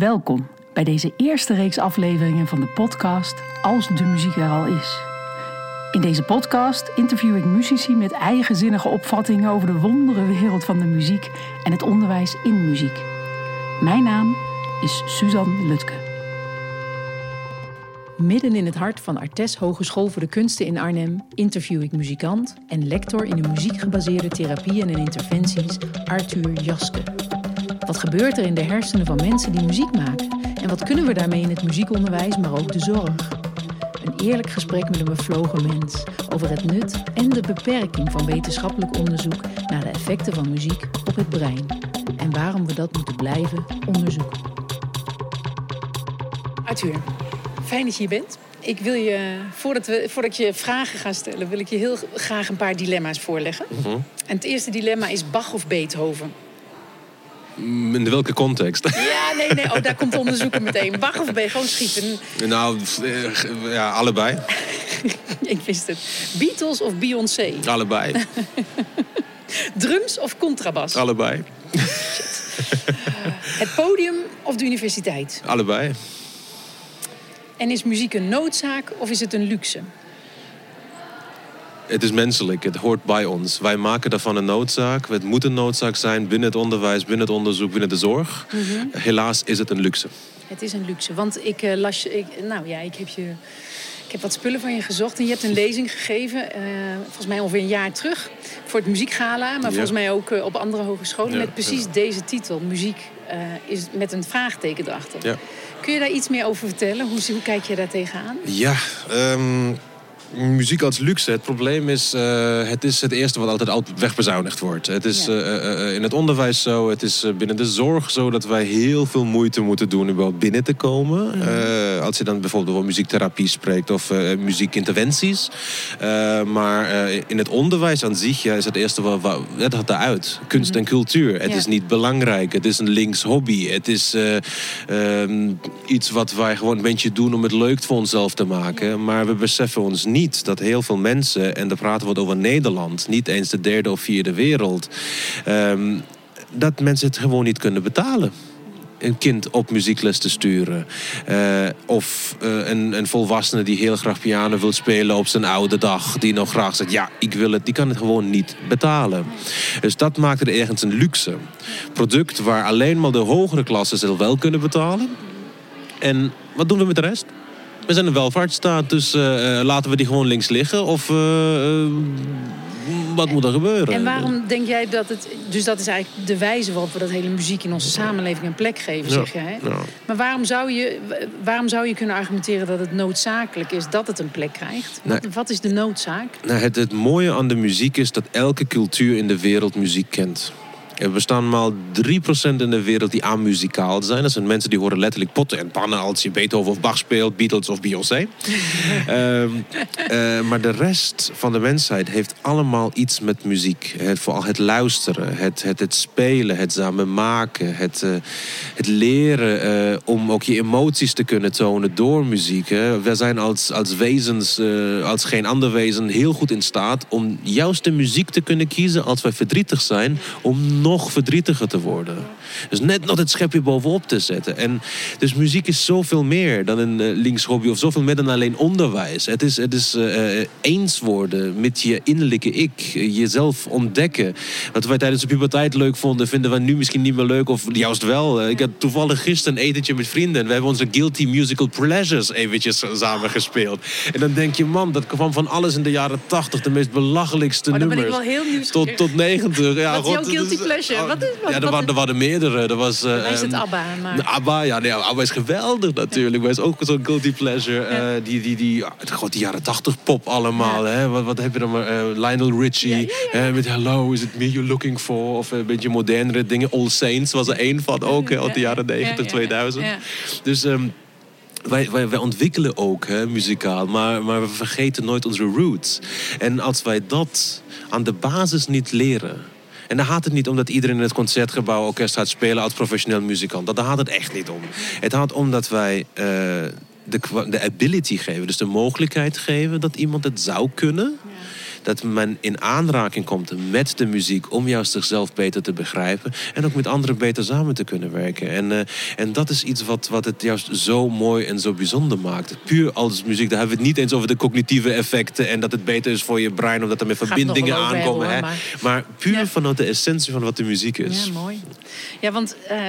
Welkom bij deze eerste reeks afleveringen van de podcast Als de muziek er al is. In deze podcast interview ik muzici met eigenzinnige opvattingen over de wondere wereld van de muziek en het onderwijs in muziek. Mijn naam is Suzanne Lutke. Midden in het hart van Artes Hogeschool voor de Kunsten in Arnhem interview ik muzikant en lector in de muziekgebaseerde therapieën en interventies Arthur Jaske. Wat gebeurt er in de hersenen van mensen die muziek maken? En wat kunnen we daarmee in het muziekonderwijs, maar ook de zorg? Een eerlijk gesprek met een bevlogen mens over het nut en de beperking van wetenschappelijk onderzoek naar de effecten van muziek op het brein. En waarom we dat moeten blijven onderzoeken. Arthur, fijn dat je hier bent. Ik wil je, voordat, we, voordat ik je vragen ga stellen, wil ik je heel graag een paar dilemma's voorleggen. En het eerste dilemma is Bach of Beethoven? In welke context? Ja, nee, nee. Oh, daar komt onderzoeken meteen. Bach of Beethoven? Gewoon schieten. Nou, eh, ja, allebei. ik wist het. Beatles of Beyoncé? Allebei. Drums of contrabas? Allebei. Het podium of de universiteit? Allebei. En is muziek een noodzaak of is het een luxe? Het is menselijk, het hoort bij ons. Wij maken daarvan een noodzaak. Het moet een noodzaak zijn binnen het onderwijs, binnen het onderzoek, binnen de zorg. Helaas is het een luxe. Het is een luxe, want ik uh, las je... Ik, nou ja, ik heb je... Ik heb wat spullen van je gezocht en je hebt een lezing gegeven, uh, volgens mij ongeveer een jaar terug, voor het muziekgala, maar volgens mij ook uh, op andere hogescholen, Ja, met precies ja. deze titel, muziek is met een vraagteken erachter. Ja. Kun je daar iets meer over vertellen? Hoe, hoe kijk je daar tegenaan? Ja, ehm, muziek als luxe. Het probleem is, eh, het is het eerste wat altijd al wegbezuinigd wordt. Het is Ja. eh, eh, in het onderwijs zo, het is binnen de zorg zo... dat wij heel veel moeite moeten doen om binnen te komen. Als je dan bijvoorbeeld over muziektherapie spreekt of muziekinterventies. Maar in het onderwijs aan zich ja, is het eerste wat... wat het gaat eruit. Kunst en cultuur. Het Ja. is niet belangrijk. Het is een links hobby. Het is eh, ehm, iets wat wij gewoon een beetje doen om het leuk voor onszelf te maken. Maar we beseffen ons niet dat heel veel mensen, en dan praten we over Nederland, niet eens de derde of vierde wereld, ehm, dat mensen het gewoon niet kunnen betalen. Een kind op muziekles te sturen. Eh, of eh, een, een volwassene die heel graag piano wil spelen op zijn oude dag. Die nog graag zegt, ja, ik wil het. Die kan het gewoon niet betalen. Dus dat maakt het ergens een luxe product waar alleen maar de hogere klassen het wel kunnen betalen. En wat doen we met de rest? We zijn een welvaartsstaat, dus eh, eh, laten we die gewoon links liggen. Of eh, wat moet er gebeuren? En waarom denk jij dat het... Dus dat is eigenlijk de wijze waarop we dat hele muziek in onze samenleving een plek geven, Ja, zeg jij. ja. Maar waarom zou, je, waarom zou je kunnen argumenteren dat het noodzakelijk is dat het een plek krijgt? Wat, wat is de noodzaak? Nou, het, het mooie aan de muziek is dat elke cultuur in de wereld muziek kent. Er bestaan maar 3% in de wereld die amuzikaal zijn. Dat zijn mensen die horen letterlijk potten en pannen als je Beethoven of Bach speelt, Beatles of Beyoncé. Ehm, eh, maar de rest van de mensheid heeft allemaal iets met muziek. Het, vooral het luisteren, het, het, het spelen, het samen maken, het, eh, het leren eh, om ook je emoties te kunnen tonen door muziek. Hè. We zijn als, als wezens, eh, als geen ander wezen, heel goed in staat om juist de muziek te kunnen kiezen als wij verdrietig zijn, om nog verdrietiger te worden. Dus net nog het schepje bovenop te zetten. En dus muziek is zoveel meer dan een eh, links hobby of zoveel meer dan alleen onderwijs. Het is, het is eh, eh, eens worden met je innerlijke ik, jezelf ontdekken. Wat wij tijdens de puberteit leuk vonden, vinden we nu misschien niet meer leuk of juist wel. Ik had toevallig gisteren een etentje met vrienden en we hebben onze guilty musical pleasures eventjes samen gespeeld. En dan denk je, man, dat kwam van alles in de jaren tachtig, de meest belachelijkste ik nummers. wel heel nieuwsgierig. Tot, tot 90. Ja, god, oh, Wat is- wat- ja, er, wat waren, er waren meerdere. Er was, eh, Wij is het ehm, ABBA, maar... de ABBA, ja, nee, ABBA is geweldig natuurlijk. Maar is ook zo'n guilty pleasure. eh, die, die, die, gewoon die jaren tachtig pop allemaal. Hè? Wat, wat heb je dan maar? eh, Lionel Richie eh, met Hello, is it me you're looking for? Of eh, een beetje modernere dingen. All Saints was er één van ook hè, uit de jaren 90, Ja, ja, 2000. ja. Dus... ehm, wij, wij, wij ontwikkelen ook hè, muzikaal, maar, maar we vergeten nooit onze roots. En als wij dat aan de basis niet leren. En dan gaat het niet om dat iedereen in het concertgebouw orkest gaat spelen als professioneel muzikant. Daar gaat het echt niet om. Het gaat om dat wij eh, de, de ability geven, dus de mogelijkheid geven dat iemand het zou kunnen. Dat men in aanraking komt met de muziek om juist zichzelf beter te begrijpen en ook met anderen beter samen te kunnen werken. En, uh, en dat is iets wat, wat het juist zo mooi en zo bijzonder maakt. Puur als muziek, daar hebben we het niet eens over de cognitieve effecten en dat het beter is voor je brein omdat er meer verbindingen aankomen. hè? Maar... maar... puur vanuit de essentie van wat de muziek is. Ja, mooi. Ja, want uh,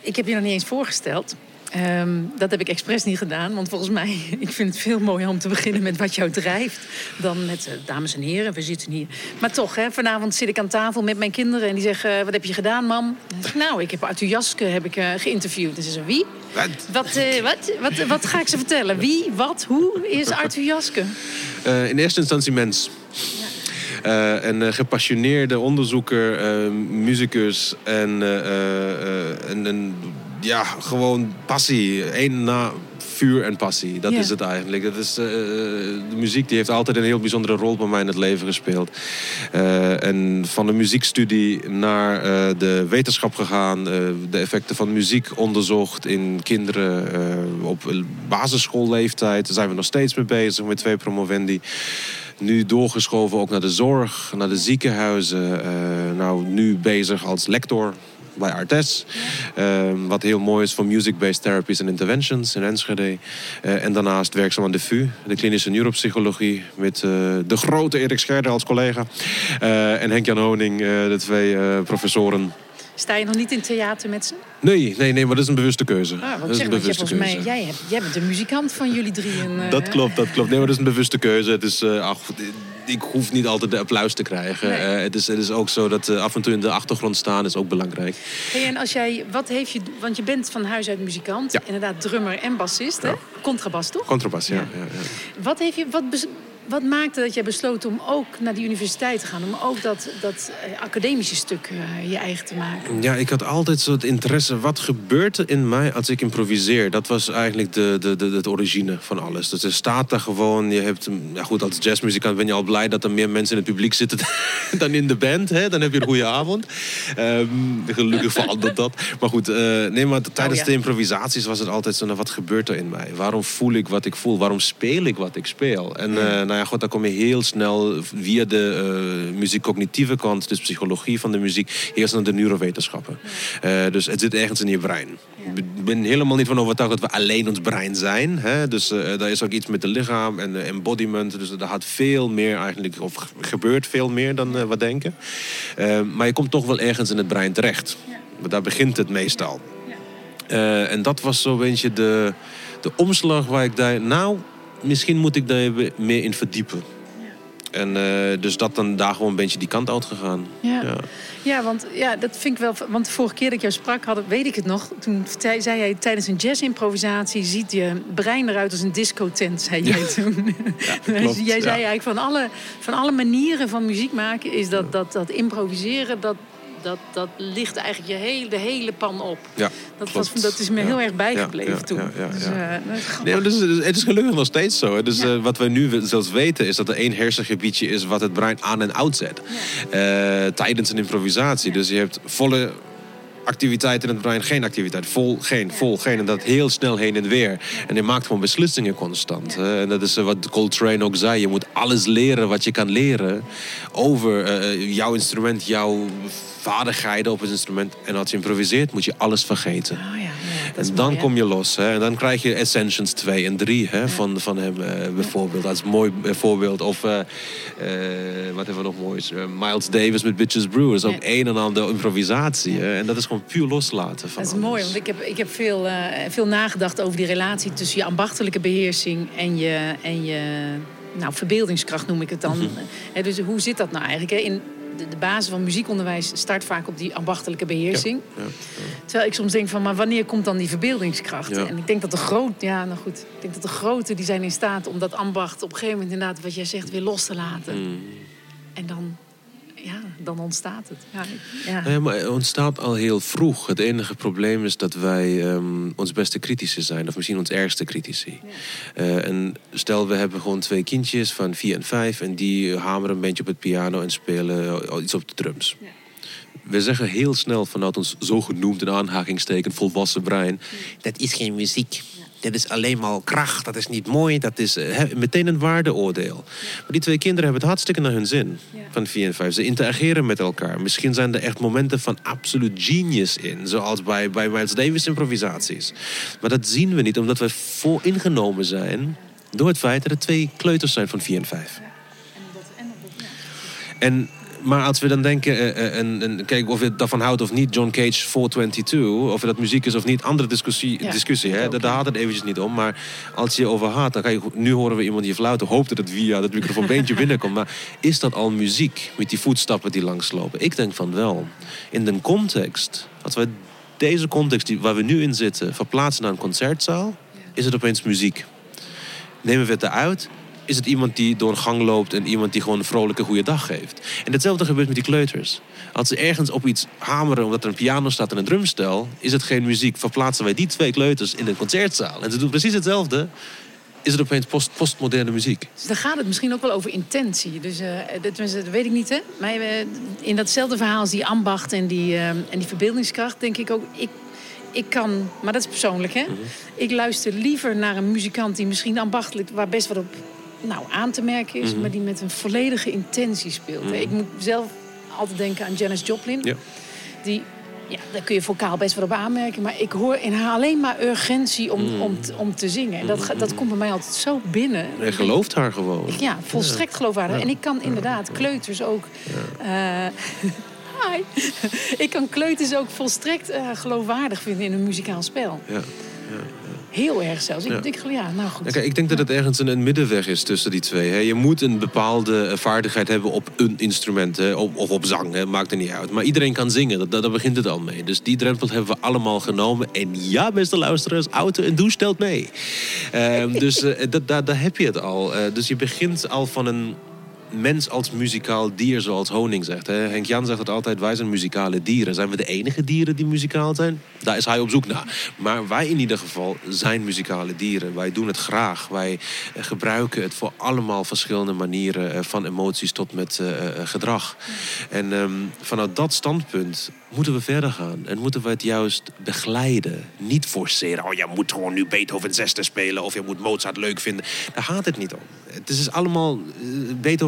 ik heb je nog niet eens voorgesteld. Um, dat heb ik expres niet gedaan, want volgens mij, ik vind het veel mooier om te beginnen met wat jou drijft dan met uh, dames en heren, we zitten hier. Maar toch, hè, vanavond zit ik aan tafel met mijn kinderen en die zeggen: Wat heb je gedaan, mam? Nou, ik heb Arthur Jaske heb ik, uh, geïnterviewd. En ze zeggen: Wie? Wat? Wat, uh, wat, wat, wat, ga ik ze vertellen? Wie, wat, hoe is Arthur Jaske? in eerste instantie mens. Uh, een gepassioneerde onderzoeker, uh, muzikus en, uh, en, en ja, gewoon passie. Eén na vuur en passie. Dat is het eigenlijk. Dat is, uh, de muziek die heeft altijd een heel bijzondere rol bij mij in het leven gespeeld. Uh, en van de muziekstudie naar uh, de wetenschap gegaan. de effecten van muziek onderzocht in kinderen op basisschoolleeftijd. Daar zijn we nog steeds mee bezig met twee promovendi nu doorgeschoven ook naar de zorg, naar de ziekenhuizen. Uh, nou, nu bezig als lector bij Artes. Ehm, wat heel mooi is voor music-based therapies en interventions in Enschede. Uh, en daarnaast werkzaam aan de VU, de klinische neuropsychologie. Met uh, de grote Erik Scherder als collega. Uh, en Henk-Jan Honing, de twee professoren. Sta je nog niet in theater met ze? Nee, nee, nee, maar dat is een bewuste keuze. Ah, dat is een bewuste keuze. Mij, jij, hebt, jij bent de muzikant van jullie drieën. dat klopt, dat klopt. Nee, maar dat is een bewuste keuze. Het is, ach, ik hoef niet altijd de applaus te krijgen. Nee. Uh, het, is, het is ook zo dat uh, af en toe in de achtergrond staan is ook belangrijk. Hey, en als jij, wat heeft je, want je bent van huis uit muzikant, ja. inderdaad drummer en bassist, ja. hè? Contrabas toch? Contrabas, ja. ja. Wat, heeft je, wat wat maakte dat jij besloot om ook naar de universiteit te gaan? Om ook dat, dat uh, academische stuk uh, je eigen te maken? Ja, ik had altijd zo het interesse. Wat gebeurt er in mij als ik improviseer? Dat was eigenlijk de, de, de, de origine van alles. Dus er staat daar gewoon. Je hebt, ja goed, als jazzmuzikant ben je al blij dat er meer mensen in het publiek zitten dan in de band. Hè? Dan heb je een goede avond. Um, gelukkig verandert dat. Maar goed, uh, nee, maar tijdens oh, ja. de improvisaties was het altijd zo. Nou, wat gebeurt er in mij? Waarom voel ik wat ik voel? Waarom speel ik wat ik speel? En ja. Nou ja, goed, dan kom je heel snel via de uh, muziekcognitieve kant, dus psychologie van de muziek, eerst naar de neurowetenschappen. Uh, dus het zit ergens in je brein. Ik ben helemaal niet van overtuigd dat we alleen ons brein zijn. Hè? Dus uh, daar is ook iets met het lichaam en embodiment. Dus er gaat veel meer eigenlijk, of gebeurt veel meer dan we denken. maar je komt toch wel ergens in het brein terecht. Ja. Daar begint het meestal. En dat was zo'n beetje de, de omslag waar ik dacht, nou, misschien moet ik daar meer in verdiepen. En uh, dus dat dan daar gewoon een beetje die kant uit gegaan. Ja. ja. Ja. want ja, dat vind ik wel. Want de vorige keer dat ik jou sprak, had, weet ik het nog. Toen zei jij tijdens een jazz-improvisatie: ziet je brein eruit als een discotent, zei jij ja. toen. Ja, klopt, jij zei eigenlijk van alle, van alle manieren van muziek maken, is dat, dat, dat improviseren, dat, dat, dat ligt eigenlijk je hele, de hele pan op. Ja, dat, was, dat is me heel erg bijgebleven toen. Dus, uh, nee, dus, het is gelukkig nog steeds zo. Dus uh, wat we nu zelfs weten is dat er één hersengebiedje is wat het brein aan en uitzet. Uh, tijdens een improvisatie. Dus je hebt volle activiteit in het brein, geen activiteit. Vol, geen, vol, geen. En dat heel snel heen en weer. En je maakt gewoon beslissingen constant. En dat is wat Coltrane ook zei. Je moet alles leren wat je kan leren over uh, jouw instrument, jouw vaardigheden op het instrument. En als je improviseert, moet je alles vergeten. Oh, ja, en dan mooi, kom je los. Hè? En dan krijg je Ascensions 2 en 3 hè, van, van hem uh, bijvoorbeeld. Als mooi voorbeeld. Of uh, uh, wat hebben we nog moois? Miles Davis met Bitches Brew. Dat is ook een en ander improvisatie. Hè? En dat is gewoon puur loslaten. Van dat is mooi, want ik heb, ik heb veel, veel nagedacht over die relatie tussen je ambachtelijke beheersing en je, en je nou, verbeeldingskracht noem ik het dan. Mm dus hoe zit dat nou eigenlijk? In, de, de, basis van muziekonderwijs start vaak op die ambachtelijke beheersing. Ja, ja, Terwijl ik soms denk van, maar wanneer komt dan die verbeeldingskracht? En ik denk dat de groot, ja, nou goed, ik denk dat de grote die zijn in staat om dat ambacht op een gegeven moment inderdaad, wat jij zegt, weer los te laten. Mm. En dan ja, dan ontstaat het. Ja, ja. ja, maar het ontstaat al heel vroeg. Het enige probleem is dat wij um, ons beste kritische zijn, of misschien ons ergste critici. Ja. Uh, en stel, we hebben gewoon twee kindjes van vier en vijf, en die hameren een beetje op het piano en spelen iets op de drums. Ja. We zeggen heel snel vanuit ons zogenoemd in aanhakingsteken volwassen brein: dat is geen muziek dit is alleen maar kracht, dat is niet mooi, dat is eh, meteen een waardeoordeel. Maar die twee kinderen hebben het hartstikke naar hun zin, van 4 en 5. Ze interageren met elkaar. Misschien zijn er echt momenten van absoluut genius in, zoals bij, bij Miles Davis improvisaties. Maar dat zien we niet, omdat we vooringenomen zijn door het feit dat er twee kleuters zijn van 4 en 5. En, maar als we dan denken, eh, eh, en, en kijk of je daarvan houdt of niet, John Cage 422, of dat muziek is of niet, andere discussie, Ja, discussie hè? Daar, daar gaat het eventjes niet om. Maar als je over gaat, dan ga je, nu horen we iemand hier fluiten, hoop dat het via dat microfoonbeentje binnenkomt. Maar is dat al muziek met die voetstappen die langslopen? Ik denk van wel. In de context, als we deze context die, waar we nu in zitten verplaatsen naar een concertzaal, is het opeens muziek. Nemen we het eruit, is het iemand die door een gang loopt en iemand die gewoon een vrolijke goede dag geeft. En hetzelfde gebeurt met die kleuters. Als ze ergens op iets hameren omdat er een piano staat en een drumstel, is het geen muziek. Verplaatsen wij die twee kleuters in een concertzaal en ze doen precies hetzelfde, is het opeens post postmoderne muziek. Dus dan gaat het misschien ook wel over intentie. Dus eh, dat, tenminste, dat weet ik niet, hè. Maar eh, in datzelfde verhaal als die ambacht en die, eh, en die verbeeldingskracht... denk ik ook, ik, ik kan... Maar dat is persoonlijk, hè. Ik luister liever naar een muzikant die misschien ambachtelijk... waar best wat op nou, aan te merken is... maar die met een volledige intentie speelt. hè. Ik moet zelf altijd denken aan Janis Joplin. Ja. Die... Ja, daar kun je vocaal best wel op aanmerken. Maar ik hoor in haar alleen maar urgentie om, om, te- om te zingen. En dat, dat komt bij mij altijd zo binnen. Hij gelooft haar gewoon. Ja, volstrekt geloofwaardig. En ik kan inderdaad kleuters ook. eh, hi. ik kan kleuters ook volstrekt eh, geloofwaardig vinden in een muzikaal spel. Ja. Heel erg zelfs. Ik Ja. denk, ja, nou goed. Kijk, ik denk dat het ergens een, een middenweg is tussen die twee. Hè. Je moet een bepaalde eh, vaardigheid hebben op een instrument. Hè, op, of op zang, hè, maakt er niet uit. Maar iedereen kan zingen, dat, dat, daar begint het al mee. Dus die drempel hebben we allemaal genomen. En ja, beste luisteraars, auto en douche stelt mee. Ehm, dus eh, daar heb je het al. Eh, dus je begint al van een mens als muzikaal dier, zoals Honing zegt. Hè. Henk Jan zegt het altijd, wij zijn muzikale dieren. Zijn we de enige dieren die muzikaal zijn? Daar is hij op zoek naar. Maar wij in ieder geval zijn muzikale dieren. Wij doen het graag. Wij eh, gebruiken het voor allemaal verschillende manieren. eh, van emoties tot met eh, gedrag. En ehm, vanuit dat standpunt moeten we verder gaan. En moeten we het juist begeleiden. Niet forceren. Oh, je moet gewoon nu Beethoven zesde spelen. Of je moet Mozart leuk vinden. Daar gaat het niet om. Het is allemaal, eh,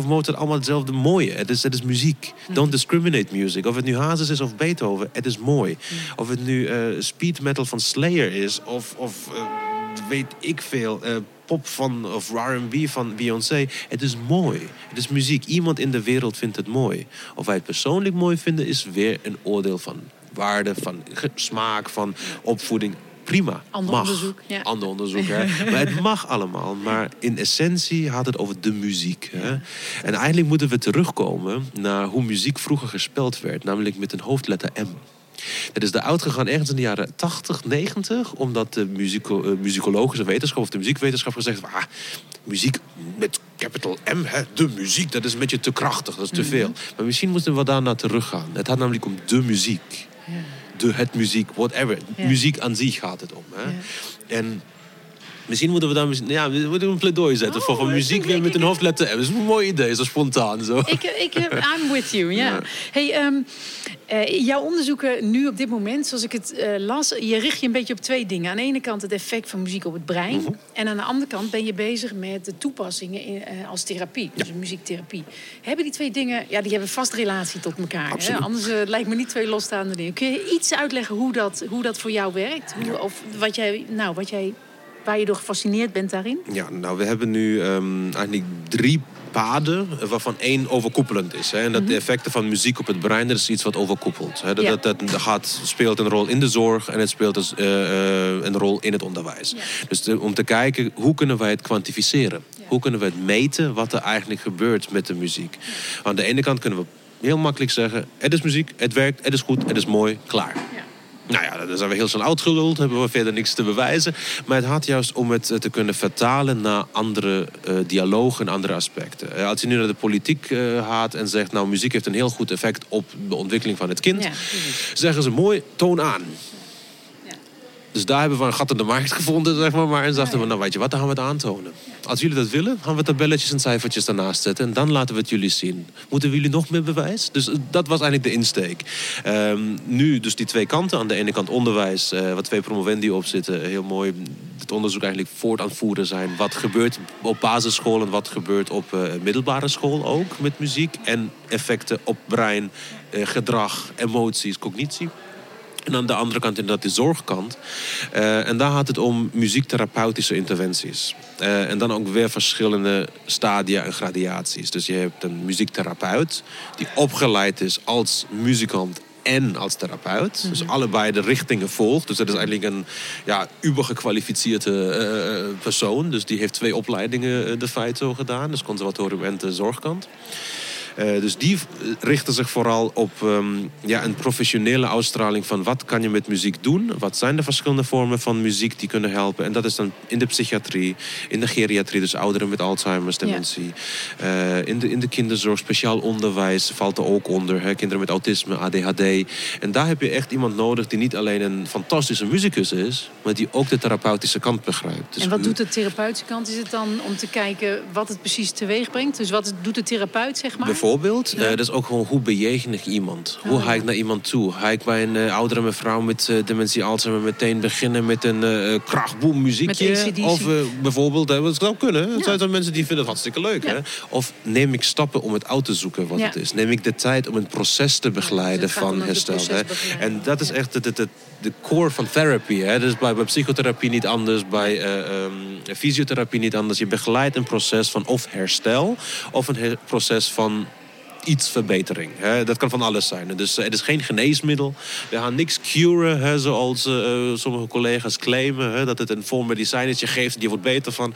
Beethoven, Mozart, allemaal hetzelfde mooie. Het is, het is muziek. Don't discriminate music. Of het nu Hazes is of Beethoven, het is mooi. Of het nu eh, speed metal van Slayer is, of, of eh, weet ik veel, eh, pop van, of R&B van Beyoncé. Het is mooi. Het is muziek. Iemand in de wereld vindt het mooi. Of wij het persoonlijk mooi vinden, is weer een oordeel van waarde, van smaak, van opvoeding. Prima. Ander mag. onderzoek, ja. Ander onderzoek, hè. Maar het mag allemaal. Maar in essentie gaat het over de muziek. Hè. En eigenlijk moeten we terugkomen naar hoe muziek vroeger gespeeld werd. Namelijk met een hoofdletter M. Dat is de uitgegaan ergens in de jaren 80, 90. Omdat de muzico, eh, muzikologische wetenschap of de muziekwetenschap gezegd heeft... Ah, muziek met capital M, hè, de muziek, dat is een beetje te krachtig, dat is te veel. Maar misschien moeten we daarna teruggaan. Het gaat namelijk om de muziek. De, het muziek, whatever. Ja. Muziek aan zich gaat het om. Hè. En misschien moeten we daar ja, we moeten een pleidooi zetten Oh, voor van dat muziek weer met een hoofdletter M. Dat is een mooi idee, zo spontaan. Zo. Ik, ik, I'm with you, ja. Hey, ehm, eh, jouw onderzoeken nu op dit moment, zoals ik het eh, las, je richt je een beetje op twee dingen. Aan de ene kant het effect van muziek op het brein. Mhm. En aan de andere kant ben je bezig met de toepassingen in, eh, als therapie, dus muziektherapie. Hebben die twee dingen, ja, die hebben vast relatie tot elkaar. Hè? Anders eh, lijkt me niet twee losstaande dingen. Kun je iets uitleggen hoe dat, hoe dat voor jou werkt? Hoe, of wat jij, nou, wat jij, waar je door gefascineerd bent daarin? Ja, nou, we hebben nu ehm, eigenlijk drie paden, waarvan één overkoepelend is. Hè. En dat de effecten van muziek op het brein, dat is iets wat overkoepelt. Hè. Dat, Ja. dat, dat, gaat, speelt een rol in de zorg en het speelt dus, eh, eh, een rol in het onderwijs. Dus de- om te kijken, hoe kunnen wij het kwantificeren? Hoe kunnen we het meten wat er eigenlijk gebeurt met de muziek? Aan de ene kant kunnen we heel makkelijk zeggen, het is muziek, het werkt, het is goed, het is mooi, klaar. Nou ja, dan zijn we heel snel uitgeluld, hebben we verder niks te bewijzen. Maar het gaat juist om het eh, te kunnen vertalen naar andere eh, dialogen en andere aspecten. Eh, Als je nu naar de politiek eh, gaat en zegt... nou, muziek heeft een heel goed effect op de ontwikkeling van het kind... Ja, zeggen ze mooi, toon aan. Ja. Dus daar hebben we een gat in de markt gevonden, zeg maar. maar en dachten we, nou weet je wat, dan gaan we het aantonen. Als jullie dat willen, gaan we tabelletjes en cijfertjes daarnaast zetten. En dan laten we het jullie zien. Moeten we jullie nog meer bewijs? Dus eh, dat was eigenlijk de insteek. Ehm, nu dus die twee kanten. Aan de ene kant onderwijs, uh, wat twee promovendi op zitten. Heel mooi het onderzoek eigenlijk voort aan voeren zijn. Wat gebeurt op basisschool en wat gebeurt op uh, middelbare school ook met muziek. En effecten op brein, gedrag, emoties, cognitie. En aan de andere kant inderdaad de zorgkant. Uh, en daar gaat het om muziektherapeutische interventies. Uh, en dan ook weer verschillende stadia en gradaties. Dus je hebt een muziektherapeut die opgeleid is als muzikant en als therapeut. Dus mhm. allebei de richtingen volgt. Dus dat is eigenlijk een ja, ubergekwalificeerde uh, persoon. Dus die heeft twee opleidingen de feit zo gedaan. Dus conservatorium en de zorgkant. Uh, dus die richten zich vooral op um, ja, een professionele uitstraling van wat kan je met muziek doen? Wat zijn de verschillende vormen van muziek die kunnen helpen? En dat is dan in de psychiatrie, in de geriatrie, dus ouderen met Alzheimer's, dementie. Ja. Uh, in, de, in de kinderzorg, speciaal onderwijs valt er ook onder. Hè? Kinderen met autisme, ADHD. En daar heb je echt iemand nodig die niet alleen een fantastische muzikus is, maar die ook de therapeutische kant begrijpt. Dus en wat doet de therapeutische kant? Is het dan om te kijken wat het precies teweeg brengt? Dus wat doet de therapeut, zeg maar? Voorbeeld. Ja. Uh, dat is ook gewoon hoe bejegen ik iemand? Hoe ga ik naar iemand toe? Ga ik bij een uh, oudere mevrouw met uh, dementie Alzheimer meteen beginnen met een uh, krachtboom muziekje? Of bijvoorbeeld, dat zou kunnen. Het zijn dan mensen die vinden het hartstikke leuk. Hè? Of neem ik stappen om het uit te zoeken wat het is? Neem ik de tijd om een proces te begeleiden dus van herstel? Hè? En dat is echt de, de, de core van therapy. Hè? Dus bij, bij psychotherapie niet anders, bij um, fysiotherapie niet anders. Je begeleidt een proces van of herstel of een proces van iets verbetering. Hè? Dat kan van alles zijn. Dus eh, het is geen geneesmiddel. We gaan niks curen, zoals uh, sommige collega's claimen. Hè, dat het een vorm medicijnetje geeft en je wordt beter van.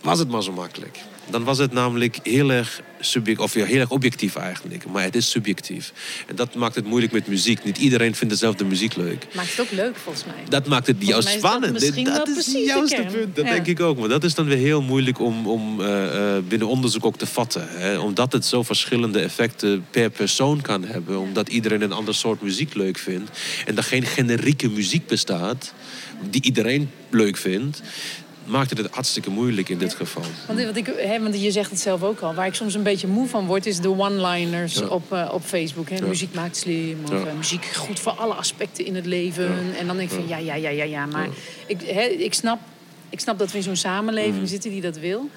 Was het maar zo makkelijk dan was het namelijk heel erg, subject, of ja, heel erg objectief eigenlijk. Maar het is subjectief. En dat maakt het moeilijk met muziek. Niet iedereen vindt dezelfde muziek leuk. Maakt het ook leuk volgens mij. Dat maakt het juist spannend. Dat, dat is het juiste punt. Dat denk ik ook. Maar dat is dan weer heel moeilijk om, om uh, binnen onderzoek ook te vatten. Hè? Omdat het zo verschillende effecten per persoon kan hebben. Omdat iedereen een ander soort muziek leuk vindt. En er geen generieke muziek bestaat die iedereen leuk vindt maakte het hartstikke moeilijk in dit geval. Want, wat ik, hè, want je zegt het zelf ook al. Waar ik soms een beetje moe van word, is de one-liners op, uh, op Facebook. Hè. Muziek maakt slim. Of uh, muziek goed voor alle aspecten in het leven. En dan denk ik van ja, ja, ja, ja, ja. Maar Ik, hè, ik, snap, ik snap dat we in zo'n samenleving mm. zitten die dat wil.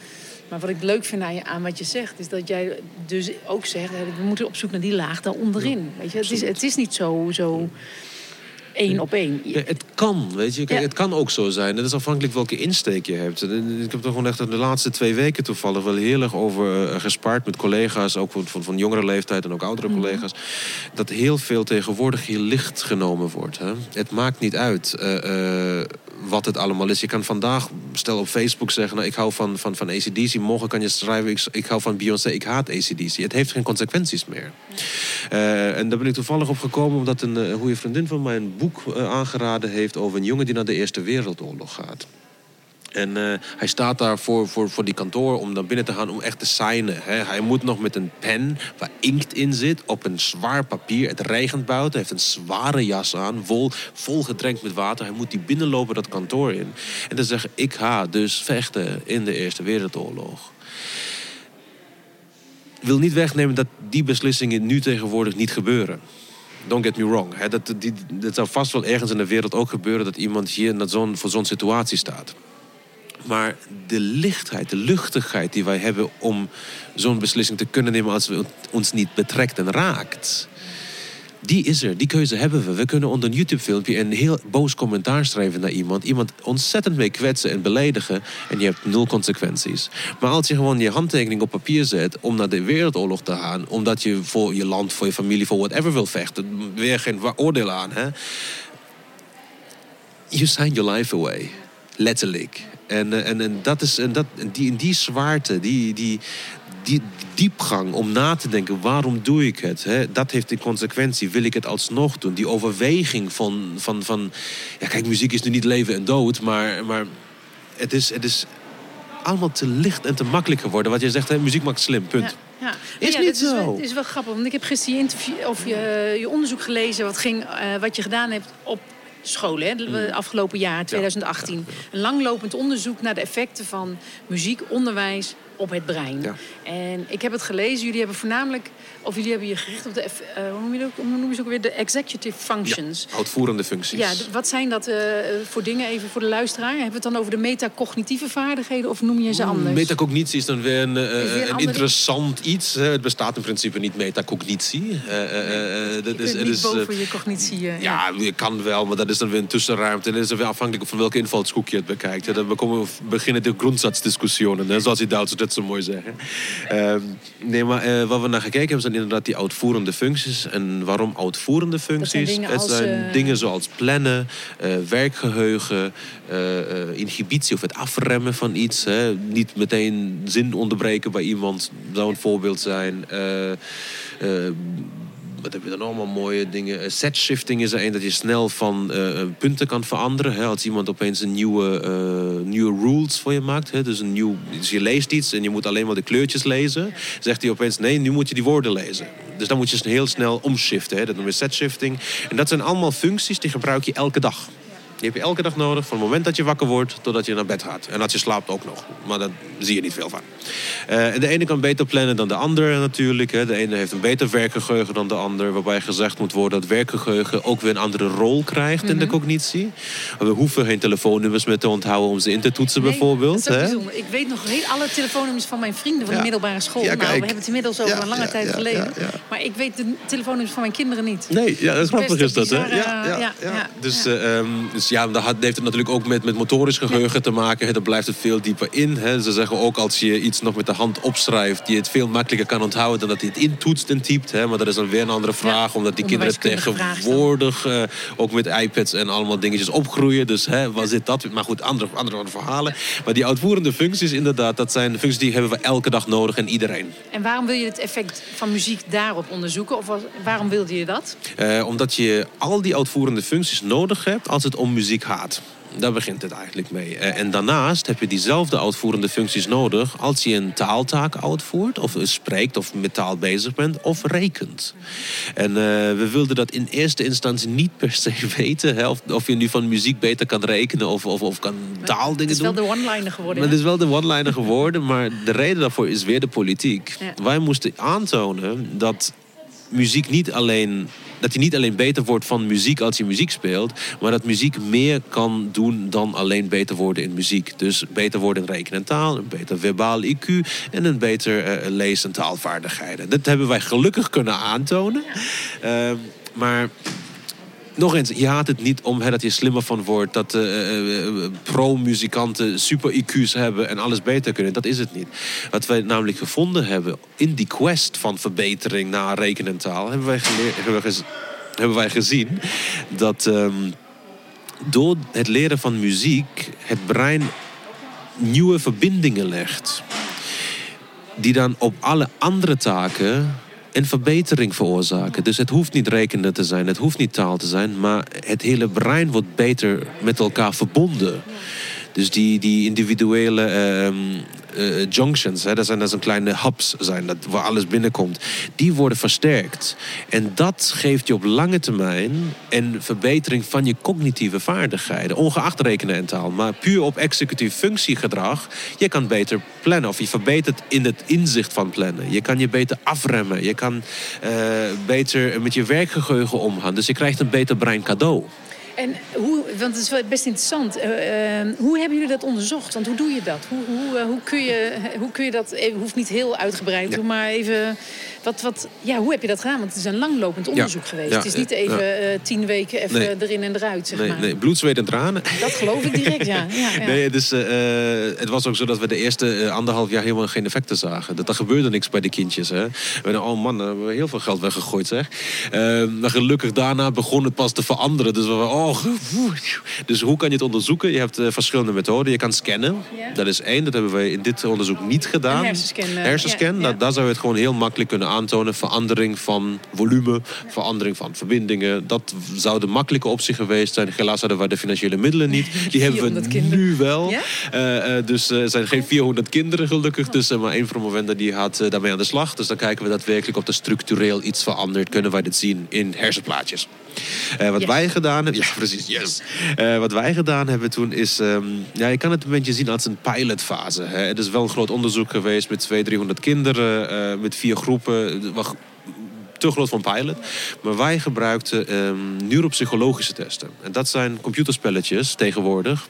Maar wat ik leuk vind aan, je, aan wat je zegt, is dat jij dus ook zegt: we moeten op zoek naar die laag daar onderin. Weet je? Het, is, het is niet zo. zo één op één. het kan, weet je. Kijk, Het kan ook zo zijn. Het is afhankelijk welke insteek je hebt. Ik heb er gewoon echt de laatste twee weken toevallig wel heel erg over uh, gespaard met collega's. Ook van, van, jongere leeftijd en ook oudere mhm. collega's. Dat heel veel tegenwoordig heel licht genomen wordt. Hè? Het maakt niet uit. Uh, wat het allemaal is. Je kan vandaag, stel op Facebook zeggen... Nou, ik hou van, van, van ACDC. Morgen kan je schrijven, ik, ik hou van Beyoncé, ik haat ACDC. Het heeft geen consequenties meer. Uh, en daar ben ik toevallig op gekomen... omdat een, een goede vriendin van mij een boek uh, aangeraden heeft... over een jongen die naar de Eerste Wereldoorlog gaat. En uh, hij staat daar voor, voor, voor die kantoor om naar binnen te gaan om echt te signen. Hè. Hij moet nog met een pen waar inkt in zit op een zwaar papier. Het regent buiten, hij heeft een zware jas aan, vol, vol gedrenkt met water. Hij moet die binnenlopen dat kantoor in. En dan zeggen, ik ga dus vechten in de Eerste Wereldoorlog. wil niet wegnemen dat die beslissingen nu tegenwoordig niet gebeuren. Don't get me wrong. Hè. Dat, zou vast wel ergens in de wereld ook gebeuren... dat iemand hier zo'n, voor zo'n situatie staat. Maar de lichtheid, de luchtigheid die wij hebben om zo'n beslissing te kunnen nemen als het ons niet betrekt en raakt. Die is er, die keuze hebben we. We kunnen onder een YouTube-filmpje een heel boos commentaar schrijven naar iemand. Iemand ontzettend mee kwetsen en beledigen. En je hebt nul consequenties. Maar als je gewoon je handtekening op papier zet om naar de wereldoorlog te gaan. Omdat je voor je land, voor je familie, voor whatever wil vechten. Weer geen oordeel aan. Hè? You sign your life away. Letterlijk. En, eh, en, en, dat is, en dat, die, die zwaarte, die, die, die diepgang om na te denken, waarom doe ik het? Hè? Dat heeft een consequentie. Wil ik het alsnog doen? Die overweging van, van, van ja kijk, muziek is nu niet leven en dood, maar, maar het, is, het is allemaal te licht en te makkelijk geworden. Wat je zegt, hè, muziek maakt slim, punt. Ja. Ja. Is niet zo. Het is, wel grappig, want ik heb gisteren je, interview, of je, je onderzoek gelezen... wat, ging, uh, wat je gedaan hebt op scholen, hè, de afgelopen jaar, 2018. Een langlopend onderzoek naar de effecten van muziek, onderwijs op het brein. Ja. En ik heb het gelezen, jullie hebben voornamelijk, of jullie hebben je gericht op de, eh, hoe noem je dat, hoe noem je ze ook weer, de executive functions. Uitvoerende functies. Ja, wat zijn dat eh, voor dingen, even voor de luisteraar? Hebben we het dan over de metacognitieve vaardigheden of noem je ze anders? Metacognitie is dan weer een, eh, weer een interessant iets. Het bestaat in principe niet metacognitie. Eh, dat is, niet is, boven je cognitie... ja. Ja, je kan wel, maar dat is dan weer een tussenruimte. En dat is dan weer afhankelijk van welke invalshoek je het bekijkt. Ja, dan beginnen de grondsatsdiscussiëren, hè, zoals die Duitsers zo mooi zeggen. Ehm, nee, maar eh, wat we naar gekeken hebben zijn inderdaad die uitvoerende functies. En waarom uitvoerende functies? dingen het zijn eh, dingen zoals plannen, eh, werkgeheugen, eh, eh, inhibitie of het afremmen van iets. Hè. Niet meteen zin onderbreken bij iemand zou een voorbeeld zijn. Eh, eh, wat heb je dan allemaal mooie dingen? Eh, Set shifting is er een dat je snel van eh, punten kan veranderen. Hè? Als iemand opeens een nieuwe, eh, nieuwe rules voor je maakt. Hè? Dus, een nieuw, dus je leest iets en je moet alleen maar de kleurtjes lezen. Zegt hij opeens, nee, nu moet je die woorden lezen. Dus dan moet je heel snel omshiften. Hè? Dat noemen we set shifting. En dat zijn allemaal functies die gebruik je elke dag. Die heb je elke dag nodig, van het moment dat je wakker wordt totdat je naar bed gaat. En als je slaapt ook nog. Maar daar zie je niet veel van. Eh, de ene kan beter plannen dan de ander natuurlijk. Hè. De ene heeft een beter werkgeheugen dan de ander. Waarbij gezegd moet worden dat werkgeheugen ook weer een andere rol krijgt in de cognitie. We hoeven geen telefoonnummers meer te onthouden om ze in te toetsen Nee, bijvoorbeeld. Dat is hè. bijzonder. Ik weet nog heel alle telefoonnummers van mijn vrienden van Ja. de middelbare school. Ja, nou, we hebben het inmiddels over Ja, een lange tijd geleden. Maar ik weet de telefoonnummers van mijn kinderen niet. Nee, ja, dat is grappig is dat, hè? bizarre, Ja, ja, Dus, ja. eh, ehm, dus ja, dat heeft het natuurlijk ook met, met motorisch geheugen te maken. Hè. Daar blijft het veel dieper in. Hè. Ze zeggen ook als je iets nog met de hand opschrijft... je het veel makkelijker kan onthouden dan dat hij het intoetst en typt. Hè. Maar dat is dan weer een andere vraag. omdat die kinderen tegenwoordig eh, ook met iPads en allemaal dingetjes opgroeien. Dus hè, waar zit dat? Maar goed, andere, andere verhalen. Maar die uitvoerende functies inderdaad... dat zijn functies die hebben we elke dag nodig en iedereen. En waarom wil je het effect van muziek daarop onderzoeken? Of waarom wilde je dat? Eh, omdat je al die uitvoerende functies nodig hebt als het om muziek gaat. Daar begint het eigenlijk mee. Eh, en daarnaast heb je diezelfde uitvoerende functies nodig als je een taaltaak uitvoert, of spreekt, of met taal bezig bent, of rekent. En eh, we wilden dat in eerste instantie niet per se weten, hè, of, of je nu van muziek beter kan rekenen of, of, of kan taaldingen Het is wel doen. de one-liner geworden. Maar het is wel de one-liner geworden, maar de reden daarvoor is weer de politiek. Ja. Wij moesten aantonen dat muziek niet alleen. Dat je niet alleen beter wordt van muziek als je muziek speelt, maar dat muziek meer kan doen dan alleen beter worden in muziek. Dus beter worden in rekenen en taal, een beter verbaal IQ en een beter eh, lees- en taalvaardigheden. Dat hebben wij gelukkig kunnen aantonen. Ehm, maar nog eens, je haat het niet om hè, dat je slimmer van wordt. Dat eh, eh, eh, pro-muzikanten super IQ's hebben en alles beter kunnen. Dat is het niet. Wat wij namelijk gevonden hebben in die quest van verbetering naar rekenen en taal... hebben wij, hebben wij gezien dat ehm, door het leren van muziek... het brein nieuwe verbindingen legt die dan op alle andere taken een verbetering veroorzaken. Dus het hoeft niet rekenen te zijn, het hoeft niet taal te zijn, maar het hele brein wordt beter met elkaar verbonden. Dus die, die individuele ehm, eh, junctions, hè, dat zijn dat zijn kleine hubs zijn, dat, waar alles binnenkomt, die worden versterkt. En dat geeft je op lange termijn een verbetering van je cognitieve vaardigheden, ongeacht rekenen en taal, maar puur op executief functiegedrag. Je kan beter plannen of je verbetert in het inzicht van plannen. Je kan je beter afremmen, je kan eh, beter met je werkgeheugen omgaan. Dus je krijgt een beter brein cadeau. En hoe, want het is wel best interessant. eh, eh, hoe hebben jullie dat onderzocht? Want hoe doe je dat? Hoe, hoe, eh, hoe, kun, je, hoe kun je dat... Even, hoeft niet heel uitgebreid, Ja. maar even... Wat, wat, ja, hoe heb je dat gedaan? Want het is een langlopend onderzoek geweest. Ja, het is niet ja, even eh, tien weken even Nee. erin en eruit, zeg Nee, maar. nee, bloed, zweet en tranen. Dat geloof ik direct, ja. ja, ja. Nee, dus, het was ook zo dat we de eerste eh, anderhalf jaar helemaal geen effecten zagen. Dat er gebeurde niks bij de kindjes. Hè. We oh man, daar hebben we heel veel geld weggegooid zeg. Eh, maar gelukkig daarna begon het pas te veranderen. Dus we waren, oh, Dus hoe kan je het onderzoeken? Je hebt verschillende methoden. Je kan scannen. Dat is één. Dat hebben wij in dit onderzoek niet gedaan. Een hersenscan, Hersenscan. Dat, daar zou je het gewoon heel makkelijk kunnen aantonen. Verandering van volume, verandering van verbindingen. Dat zou de makkelijke optie geweest zijn. Helaas hadden wij de financiële middelen niet. Die hebben we 400 kinderen. nu wel. Ja? Eh, eh, dus eh, er zijn geen 400 kinderen gelukkig. Dus maar één promovenda die gaat daarmee aan de slag. Dus dan kijken we daadwerkelijk of er structureel iets verandert. Kunnen wij dit zien in hersenplaatjes. Wat Yes. wij gedaan hebben... Ja, precies, yes. Wat wij gedaan hebben toen is... ehm, ja, je kan het een beetje zien als een pilotfase. Hè. Het is wel een groot onderzoek geweest met 200, 300 kinderen. met vier groepen. Wat te groot een pilot. Maar wij gebruikten ehm, neuropsychologische testen. En dat zijn computerspelletjes tegenwoordig.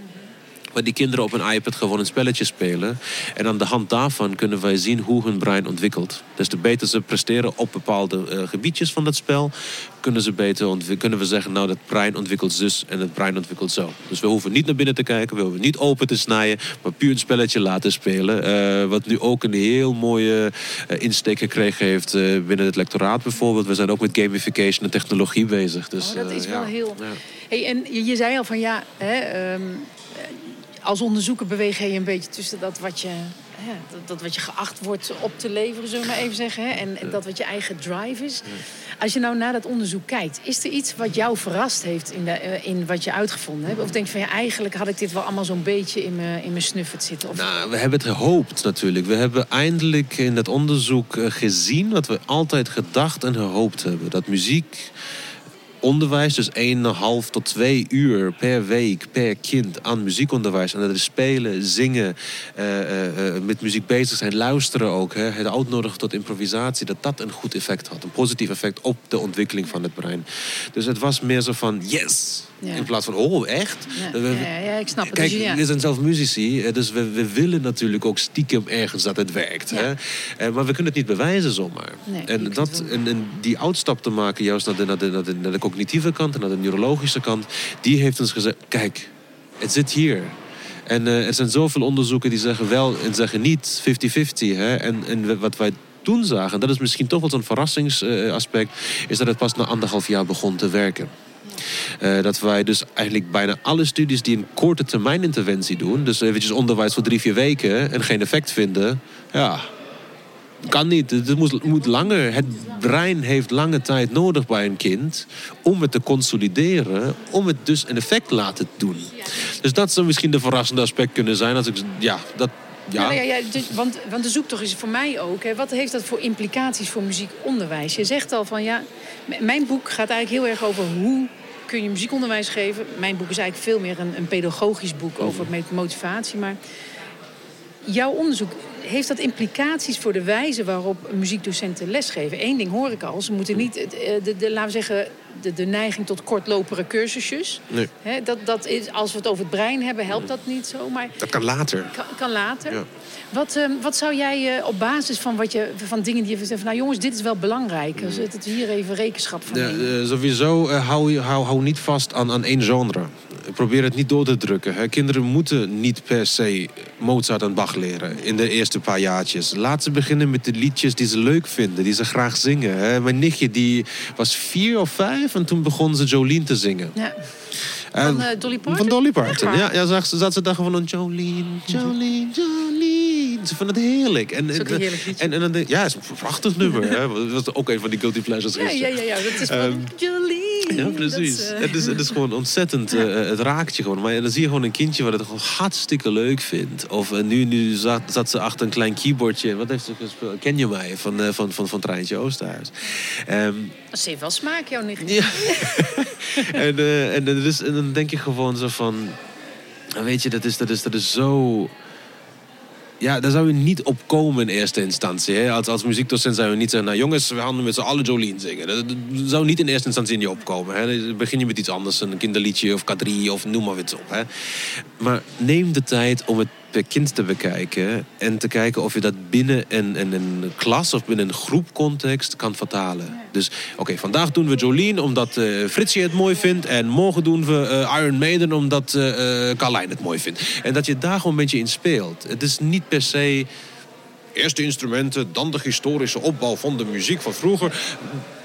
Waar die kinderen op een iPad gewoon een spelletje spelen. En aan de hand daarvan kunnen wij zien hoe hun brein ontwikkelt. Dus de beter ze presteren op bepaalde eh, gebiedjes van dat spel, kunnen, ze beter kunnen we zeggen, nou dat brein ontwikkelt zus en het brein ontwikkelt zo. Dus we hoeven niet naar binnen te kijken, we hoeven niet open te snijden, maar puur een spelletje laten spelen. Eh, wat nu ook een heel mooie eh, insteek gekregen heeft binnen het lectoraat bijvoorbeeld. We zijn ook met gamification en technologie bezig. Dus, Oh, dat is wel heel. Ja. Hey, en je, je zei al van ja, hè, ehm, eh, als onderzoeker beweeg je een beetje tussen dat wat je, dat, wat je geacht wordt op te leveren, zullen we maar even zeggen, hè, en, en dat wat je eigen drive is. Als je nou naar dat onderzoek kijkt, is er iets wat jou verrast heeft in, de, eh, in wat je uitgevonden hebt? Of denk je van ja, eigenlijk had ik dit wel allemaal zo'n beetje in mijn, in mijn snuffert zitten? Of, Nou, we hebben het gehoopt natuurlijk. We hebben eindelijk in dat onderzoek eh, gezien wat we altijd gedacht en gehoopt hebben. Dat muziek, onderwijs, dus 1,5 tot 2 uur per week per kind aan muziekonderwijs. En dat is spelen, zingen, eh, eh, eh, met muziek bezig zijn, luisteren ook. Hè, het uitnodigen tot improvisatie, dat dat een goed effect had. Een positief effect op de ontwikkeling van het brein. Dus het was meer zo van yes. Ja. In plaats van, oh, echt? ja, We- ja, ja, ik snap het. Kijk, Dus ja. we zijn zelf muzici, eh, dus we, we willen natuurlijk ook stiekem ergens dat het werkt. Hè? Eh, Maar we kunnen het niet bewijzen zomaar. Nee, en, dat, wel- en, en die uitstap te maken, juist naar de, naar, de, naar, de, naar de cognitieve kant en naar de neurologische kant, die heeft ons gezegd: kijk, het zit hier. En eh, er zijn zoveel onderzoeken die zeggen wel en zeggen niet 50-50. hè. En, en wat wij toen zagen, dat is misschien toch wel zo'n verrassingsaspect, is dat het pas na anderhalf jaar begon te werken. Eh, dat wij dus eigenlijk bijna alle studies die een korte termijn interventie doen, dus eventjes onderwijs voor drie, vier weken en geen effect vinden, ja, kan niet. Het moet, moet langer. Het brein heeft lange tijd nodig bij een kind om het te consolideren, om het dus een effect te laten doen. Dus dat zou misschien de verrassende aspect kunnen zijn. Als ik, ja, dat, ja. Nou ja, ja, dus- want, want de zoektocht is voor mij ook. Hè, wat heeft dat voor implicaties voor muziekonderwijs? Je zegt al van ja, mijn boek gaat eigenlijk heel erg over hoe kun je muziekonderwijs geven. Mijn boek is eigenlijk veel meer een, een pedagogisch boek over met motivatie. Maar jouw onderzoek, heeft dat implicaties voor de wijze waarop muziekdocenten lesgeven? Eén ding hoor ik al, ze moeten niet, eh, de, de, laten we zeggen, de, de neiging tot kortlopere cursusjes. Nee. Dat, dat is, als we het over het brein hebben, helpt dat niet zo. Maar Dat kan later. kan, kan later. Ja. Wat, ehm, wat zou jij eh, op basis van, wat je, van dingen die je zegt... van nou jongens, dit is wel belangrijk. Mm. Zet het hier even rekenschap van Ja, eh, sowieso eh, hou, hou, hou niet vast aan, aan één genre. Probeer het niet door te drukken. Hè. Kinderen moeten niet per se Mozart en Bach leren in de eerste paar jaartjes. Laat ze beginnen met de liedjes die ze leuk vinden, die ze graag zingen. Hè. Mijn nichtje die was vier of vijf en toen begon ze Jolene te zingen. Ja. Van eh, Dolly Parton? Van Dolly Parton. Ja, ja zag, ze- zat ze gewoon van Jolene, Jolene, Jolene. Ze vonden het heerlijk. En, liedje. en, en ja, het is een prachtig nummer. Hè. Dat was ook een van die guilty pleasures. Ja, ja, ja, ja, dat is van Ehm, Jolene. Ja, precies. Dat eh, het, is, het is gewoon ontzettend, eh, het raakt je gewoon. Maar dan zie je gewoon een kindje wat het gewoon hartstikke leuk vindt. Of eh, nu, nu zat, zat ze achter een klein keyboardje. Wat heeft ze gespeeld? Ken je mij? Van, eh, van, van, van Treintje Oosterhuis. Ehm, Ze heeft wel smaak, jouw nicht. ja. en, eh, en, dat is- en dan denk je gewoon zo van... Weet je, dat is, dat is, dat is zo... Ja, daar zou je niet op komen in eerste instantie. Hè? Als, als muziekdocent zou je niet zeggen... nou jongens, we gaan met z'n allen Jolene zingen. Dat, zou niet in eerste instantie in je opkomen. Hè? Dan begin je met iets anders, een kinderliedje of K3 of noem maar iets op. Hè? Maar neem de tijd om het per kind te bekijken... en te kijken of je dat binnen een, een, een klas of binnen een groepcontext kan vertalen. Dus oké, vandaag doen we Jolene omdat eh Fritsje het mooi vindt... en morgen doen we eh, Iron Maiden omdat eh, Carlijn het mooi vindt. En dat je daar gewoon een beetje in speelt. Het is niet per se... Eerst de instrumenten, dan de historische opbouw van de muziek van vroeger.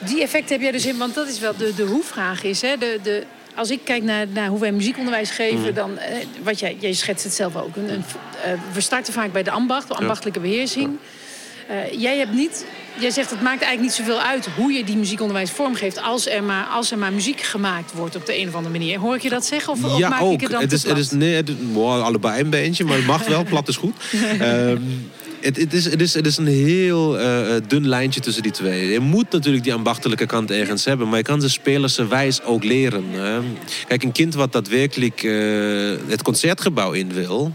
Die effect heb jij dus in, want dat is wel de, de hoe-vraag is. Hè? De, de, als ik kijk naar, naar hoe wij muziekonderwijs geven, Mhm. dan, eh, wat jij, jij schetst het zelf ook. Een, een, eh, we starten vaak bij de ambacht, de ambachtelijke beheersing. Eh, jij hebt niet, jij zegt het maakt eigenlijk niet zoveel uit hoe je die muziekonderwijs vormgeeft, als er maar, als er maar muziek gemaakt wordt op de een of andere manier. Hoor ik je dat zeggen of, of ja, maak ook. ik het dan het is, het is, nee, het is- wow, allebei een beetje, maar het mag wel. plat is goed. Ehm, het, het, is, het, is, het is een heel eh, eh, dun lijntje tussen die twee. Je moet natuurlijk die ambachtelijke kant ergens hebben, maar je kan ze spelersenwijs ook leren. Kijk, een kind wat daadwerkelijk eh, het concertgebouw in wil,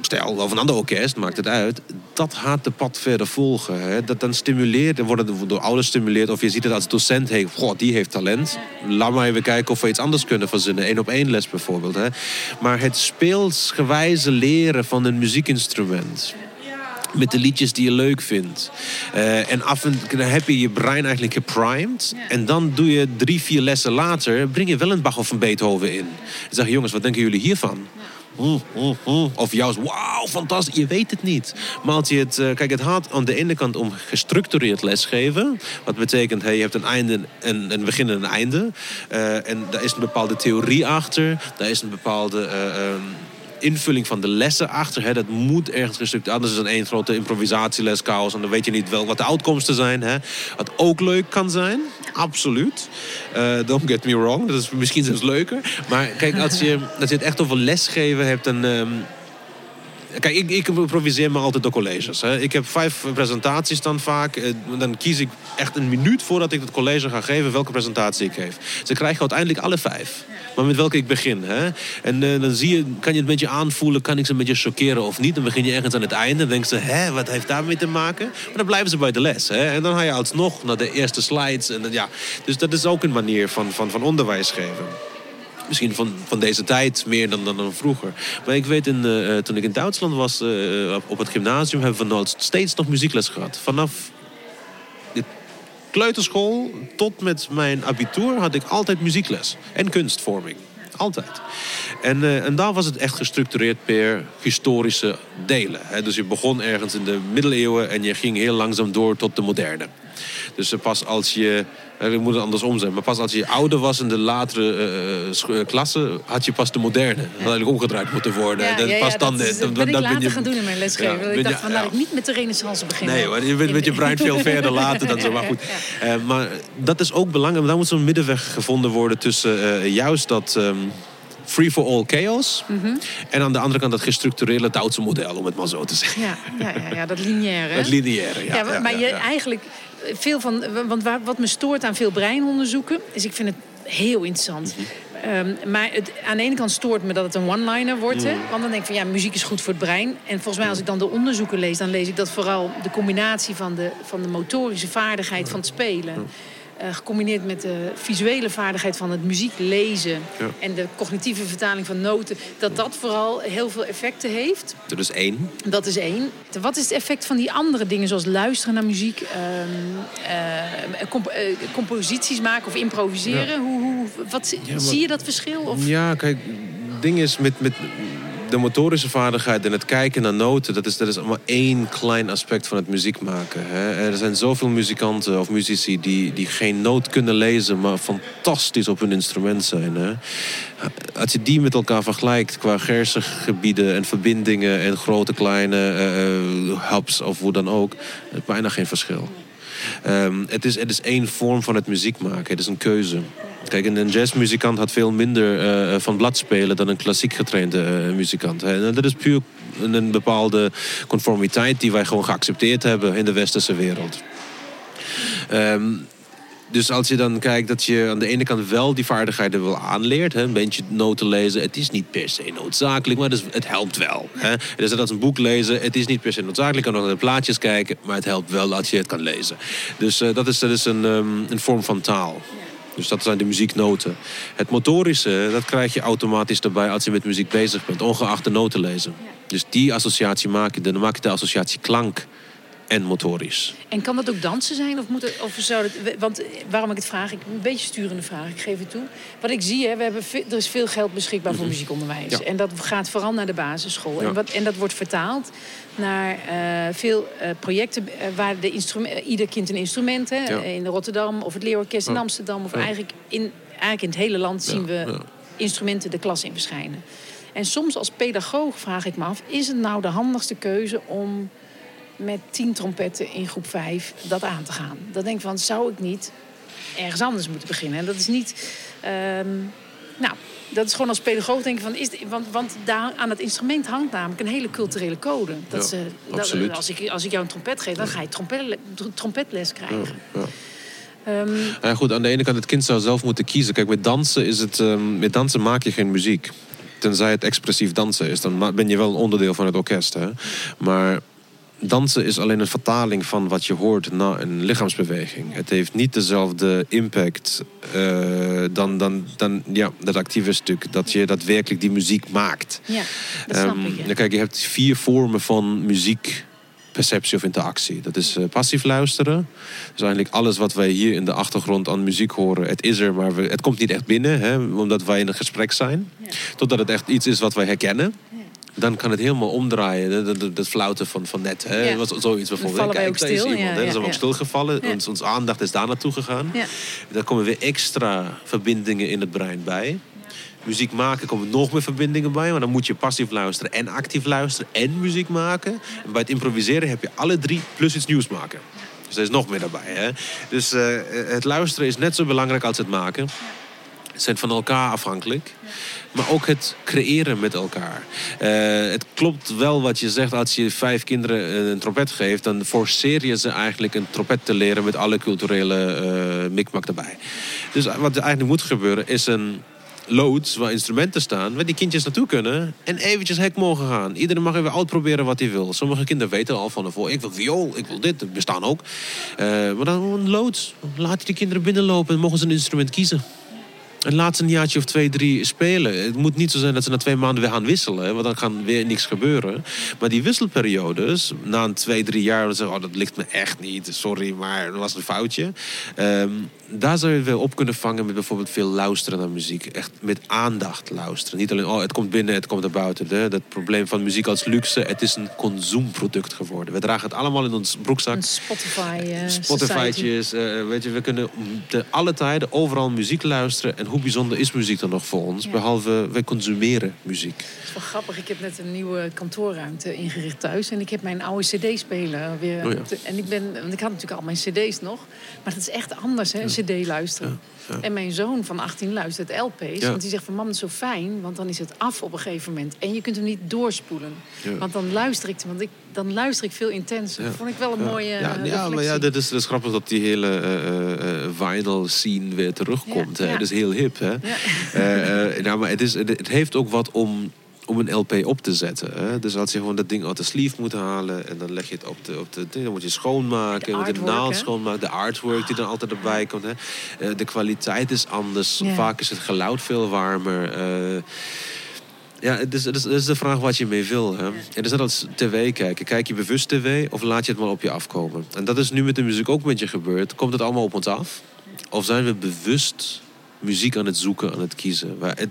stel, of een ander orkest, maakt het uit. Dat gaat de pad verder volgen. Hè. Dat dan stimuleert, dan wordt het door ouders stimuleerd. Of je ziet het als docent, hey, goh, die heeft talent. Laat maar even kijken of we iets anders kunnen verzinnen. Eén op één les bijvoorbeeld. Hè. Maar het speelsgewijze leren van een muziekinstrument met de liedjes die je leuk vindt. Eh, en af en toe dan heb je je brein eigenlijk geprimed. En dan doe je drie, vier lessen later... breng je wel een Bach of een Beethoven in. En zeg je, jongens, wat denken jullie hiervan? Mm, mm, mm. Of juist, wauw, fantastisch. Je weet het niet. Maar als je het... eh, kijk, het gaat aan de ene kant om gestructureerd lesgeven. Wat betekent, hey, je hebt een einde, een, een begin en een einde. Eh, en daar is een bepaalde theorie achter. Daar is een bepaalde... eh, ehm, invulling van de lessen achter. Hè, dat moet ergens gestructureerd. Anders is het één grote improvisatieles, chaos. En dan weet je niet wel wat de uitkomsten zijn. Hè. Wat ook leuk kan zijn. Absoluut. Eh, don't get me wrong. Dat is misschien zelfs leuker. Maar kijk, als je, als je het echt over lesgeven hebt... Dan, ehm, Kijk, ik, ik improviseer me altijd door colleges. Hè. Ik heb vijf presentaties dan vaak. Eh, Dan kies ik echt een minuut voordat ik het college ga geven... welke presentatie ik geef. Ze krijgen uiteindelijk alle vijf. Maar met welke ik begin. Hè? En eh, dan zie je, kan je het een beetje aanvoelen... kan ik ze een beetje chockeren of niet. Dan begin je ergens aan het einde. Dan denken ze, hè, wat heeft daarmee te maken? Maar dan blijven ze bij de les. Hè? En dan ga je alsnog naar de eerste slides. En, ja. Dus dat is ook een manier van, van, van onderwijs geven. Misschien van, van deze tijd meer dan, dan, vroeger. Maar ik weet, in, eh, toen ik in Duitsland was eh, op- het gymnasium... hebben we nog steeds nog muziekles gehad. Vanaf de kleuterschool tot met mijn abitur had ik altijd muziekles. En kunstvorming. Altijd. En, eh, en daar was het echt gestructureerd per historische delen. Hè. Dus je begon ergens in de middeleeuwen en je ging heel langzaam door tot de moderne. Dus eh, pas als je, ik moet het andersom zijn, maar pas als je ouder was in de latere scho- klassen, had je pas de moderne. Dat had eigenlijk omgedraaid moeten worden. Ja, Dat ja, ja, pas dan, dat, is- dat dan- ben ik dan ben later je- gaan doen in mijn lesgeven. Dat ik dacht van, laat ik niet met de renaissance beginnen. Nee, hoor, je bent met je brein veel verder later dan zo. Maar goed. Maar dat is ook belangrijk. Daar moet zo'n middenweg gevonden worden tussen eh, juist dat ehm, free for all chaos. Mhm. En aan de andere kant dat gestructureerde Duitse model, om het maar zo te zeggen. Ja, ja, ja, ja, dat lineaire. Het lineaire, ja. Ja, maar, maar je eigenlijk veel van. Want wat me stoort aan veel breinonderzoeken, is ik vind het heel interessant. Mhm. Ehm, maar het, aan de ene kant stoort me dat het een one-liner wordt. Hè? Mhm. Want dan denk ik van ja, muziek is goed voor het brein. En volgens mij als ik dan de onderzoeken lees, dan lees ik dat vooral de combinatie van de, van de motorische vaardigheid van het spelen. Eh, gecombineerd met de visuele vaardigheid van het muziek lezen Ja. en de cognitieve vertaling van noten, dat dat vooral heel veel effecten heeft. Dat is één. Dat is één. Wat is het effect van die andere dingen, zoals luisteren naar muziek, ehm, eh, comp- eh, composities maken of improviseren? Hoe, hoe, wat, maar- Zie je dat verschil? Of? Ja, kijk, het ding is met, met de motorische vaardigheid en het kijken naar noten, dat is, dat is allemaal één klein aspect van het muziek maken. Hè. Er zijn zoveel muzikanten of muzici die, die geen noot kunnen lezen, maar fantastisch op hun instrument zijn. Hè. Als je die met elkaar vergelijkt qua hersengebieden en verbindingen en grote, kleine eh, eh, hubs of hoe dan ook, bijna geen verschil. Ehm, het, is, het is één vorm van het muziek maken. Het is een keuze. Kijk, een jazzmuzikant had veel minder eh, van blad spelen dan een klassiek getrainde eh, muzikant. En dat is puur een, een bepaalde conformiteit die wij gewoon geaccepteerd hebben in de westerse wereld. Ehm, dus als je dan kijkt dat je aan de ene kant wel die vaardigheden wel aanleert, hè, een beetje noten lezen, het is niet per se noodzakelijk, maar het, is- het helpt wel. Hè. Is net als een boek lezen, het is niet per se noodzakelijk, je kan nog naar de plaatjes kijken, maar het helpt wel als je het kan lezen. Dus eh, dat is, dat is een, ehm, een vorm van taal. Dus dat zijn de muzieknoten. Het motorische, dat krijg je automatisch erbij als je met muziek bezig bent, ongeacht de noten lezen. Dus die associatie maak je, dan maak je de associatie klank en motorisch. En kan dat ook dansen zijn? Of moet het, of zou het, want waarom ik het vraag, ik een beetje sturende vraag, ik geef het toe. Wat ik zie, hè, we hebben er is veel geld beschikbaar voor muziekonderwijs. Mhm. Ja. En dat gaat vooral naar de basisschool. Ja. En, wat, en dat wordt vertaald naar eh, veel eh, projecten eh, waar de instrument, ieder kind een instrument, hè, Ja. in Rotterdam of het Leerorkest in. Amsterdam, of eigenlijk in eigenlijk in het hele land zien we instrumenten de klas in verschijnen. En soms als pedagoog vraag ik me af, is het nou de handigste keuze om met tien trompetten in groep vijf dat aan te gaan? Dan denk ik van, zou ik niet ergens anders moeten beginnen? En dat is niet... ehm, nou, dat is gewoon als pedagoog denken van... Is, want, want daar aan het instrument hangt namelijk een hele culturele code. Dat Ja, ze, dat, als, ik, als ik jou een trompet geef, dan ga je trompet, trompetles krijgen. Ja. Ehm, ja, goed, aan de ene kant, het kind zou zelf moeten kiezen. Kijk, met dansen, is het, ehm, met dansen maak je geen muziek. Tenzij het expressief dansen is. Dan ben je wel een onderdeel van het orkest. Hè? Maar dansen is alleen een vertaling van wat je hoort na een lichaamsbeweging. Het heeft niet dezelfde impact eh, dan, dan, dan ja, dat actieve stuk. Dat je daadwerkelijk die muziek maakt. ja, dat snap Ehm, ik. ja. kijk, je hebt vier vormen van muziek. Perceptie of interactie. Dat is eh, passief luisteren. Dus eigenlijk alles wat wij hier in de achtergrond aan muziek horen, het is er, maar we, het komt niet echt binnen, hè, omdat wij in een gesprek zijn. Ja. Totdat het echt iets is wat wij herkennen. Dan kan het helemaal omdraaien. Dat, dat, fluiten van, van net. Hè. Ja. Was zoiets bijvoorbeeld. Kijk, daar is iemand, ja, hè. Dan zijn we ook stilgevallen. Ons, onze aandacht is daar naartoe gegaan. Daar komen weer extra verbindingen in het brein bij. Muziek maken komen nog meer verbindingen bij. Maar dan moet je passief luisteren en actief luisteren en muziek maken. En bij het improviseren heb je alle drie plus iets nieuws maken. Dus er is nog meer daarbij. Hè? Dus eh, het luisteren is net zo belangrijk als het maken. Zijn van elkaar afhankelijk. Maar ook het creëren met elkaar. Eh, het klopt wel wat je zegt. Als je vijf kinderen een trompet geeft... dan forceer je ze eigenlijk een trompet te leren... met alle culturele eh mikmak erbij. Dus wat er eigenlijk moet gebeuren is een loods waar instrumenten staan... waar die kindjes naartoe kunnen en eventjes hek mogen gaan. Iedereen mag even uitproberen wat hij wil. Sommige kinderen weten al van tevoren... ik wil viool, ik wil dit, dat bestaan ook. Eh, maar dan een loods. Laat die kinderen binnenlopen en mogen ze een instrument kiezen. En laat ze een jaartje of twee, drie spelen. Het moet niet zo zijn dat ze na twee maanden weer gaan wisselen. Want dan kan weer niks gebeuren. Maar die wisselperiodes, na een twee, drie jaar... dan zeggen oh, dat ligt me echt niet. Sorry, maar dat was een foutje. Ehm, daar zou je wel op kunnen vangen met bijvoorbeeld veel luisteren naar muziek. Echt met aandacht luisteren. Niet alleen, oh, het komt binnen, het komt naar buiten. Hè. Dat probleem van muziek als luxe, het is een consuumproduct geworden. We dragen het allemaal in ons broekzak. Een Spotify society. Spotify'tjes, eh, weet je, we kunnen te alle tijden overal muziek luisteren. En hoe bijzonder is muziek dan nog voor ons? Ja. Behalve, wij consumeren muziek. Het is wel grappig. Ik heb net een nieuwe kantoorruimte ingericht thuis. En ik heb mijn oude cd-speler weer. Oh ja. En ik ben, want ik had natuurlijk al mijn cd's nog. Maar het is echt anders, hè, cd luisteren. Ja, ja. En mijn zoon van 18 luistert LP's. Ja. Want die zegt van mam, dat is zo fijn. Want dan is het af op een gegeven moment. En je kunt hem niet doorspoelen. Ja. Want dan luister ik, want ik, dan luister ik veel intenser. Ja. Dat vond ik wel een mooie ja, ja, maar ja, dit is, dit is grappig dat die hele eh, eh, eh, vinyl scene weer terugkomt. Ja, hè? ja. Dat is heel hip, hè? Ja. Eh, eh, nou, maar het, is, het het heeft ook wat om, om een LP op te zetten. Hè? Dus als je gewoon dat ding uit de sleeve moet halen... en dan leg je het op de... Op de dan moet je schoonmaken, De naald schoonmaken... de artwork die dan altijd erbij komt. Hè? Eh, de kwaliteit is anders. Vaak is het geluid veel warmer... eh, ja, het is, het, is, het is de vraag wat je mee wil. Hè? Het is net als tv kijken. Kijk je bewust tv of laat je het maar op je afkomen? En dat is nu met de muziek ook met je gebeurd. Komt het allemaal op ons af? Of zijn we bewust muziek aan het zoeken, aan het kiezen? Het,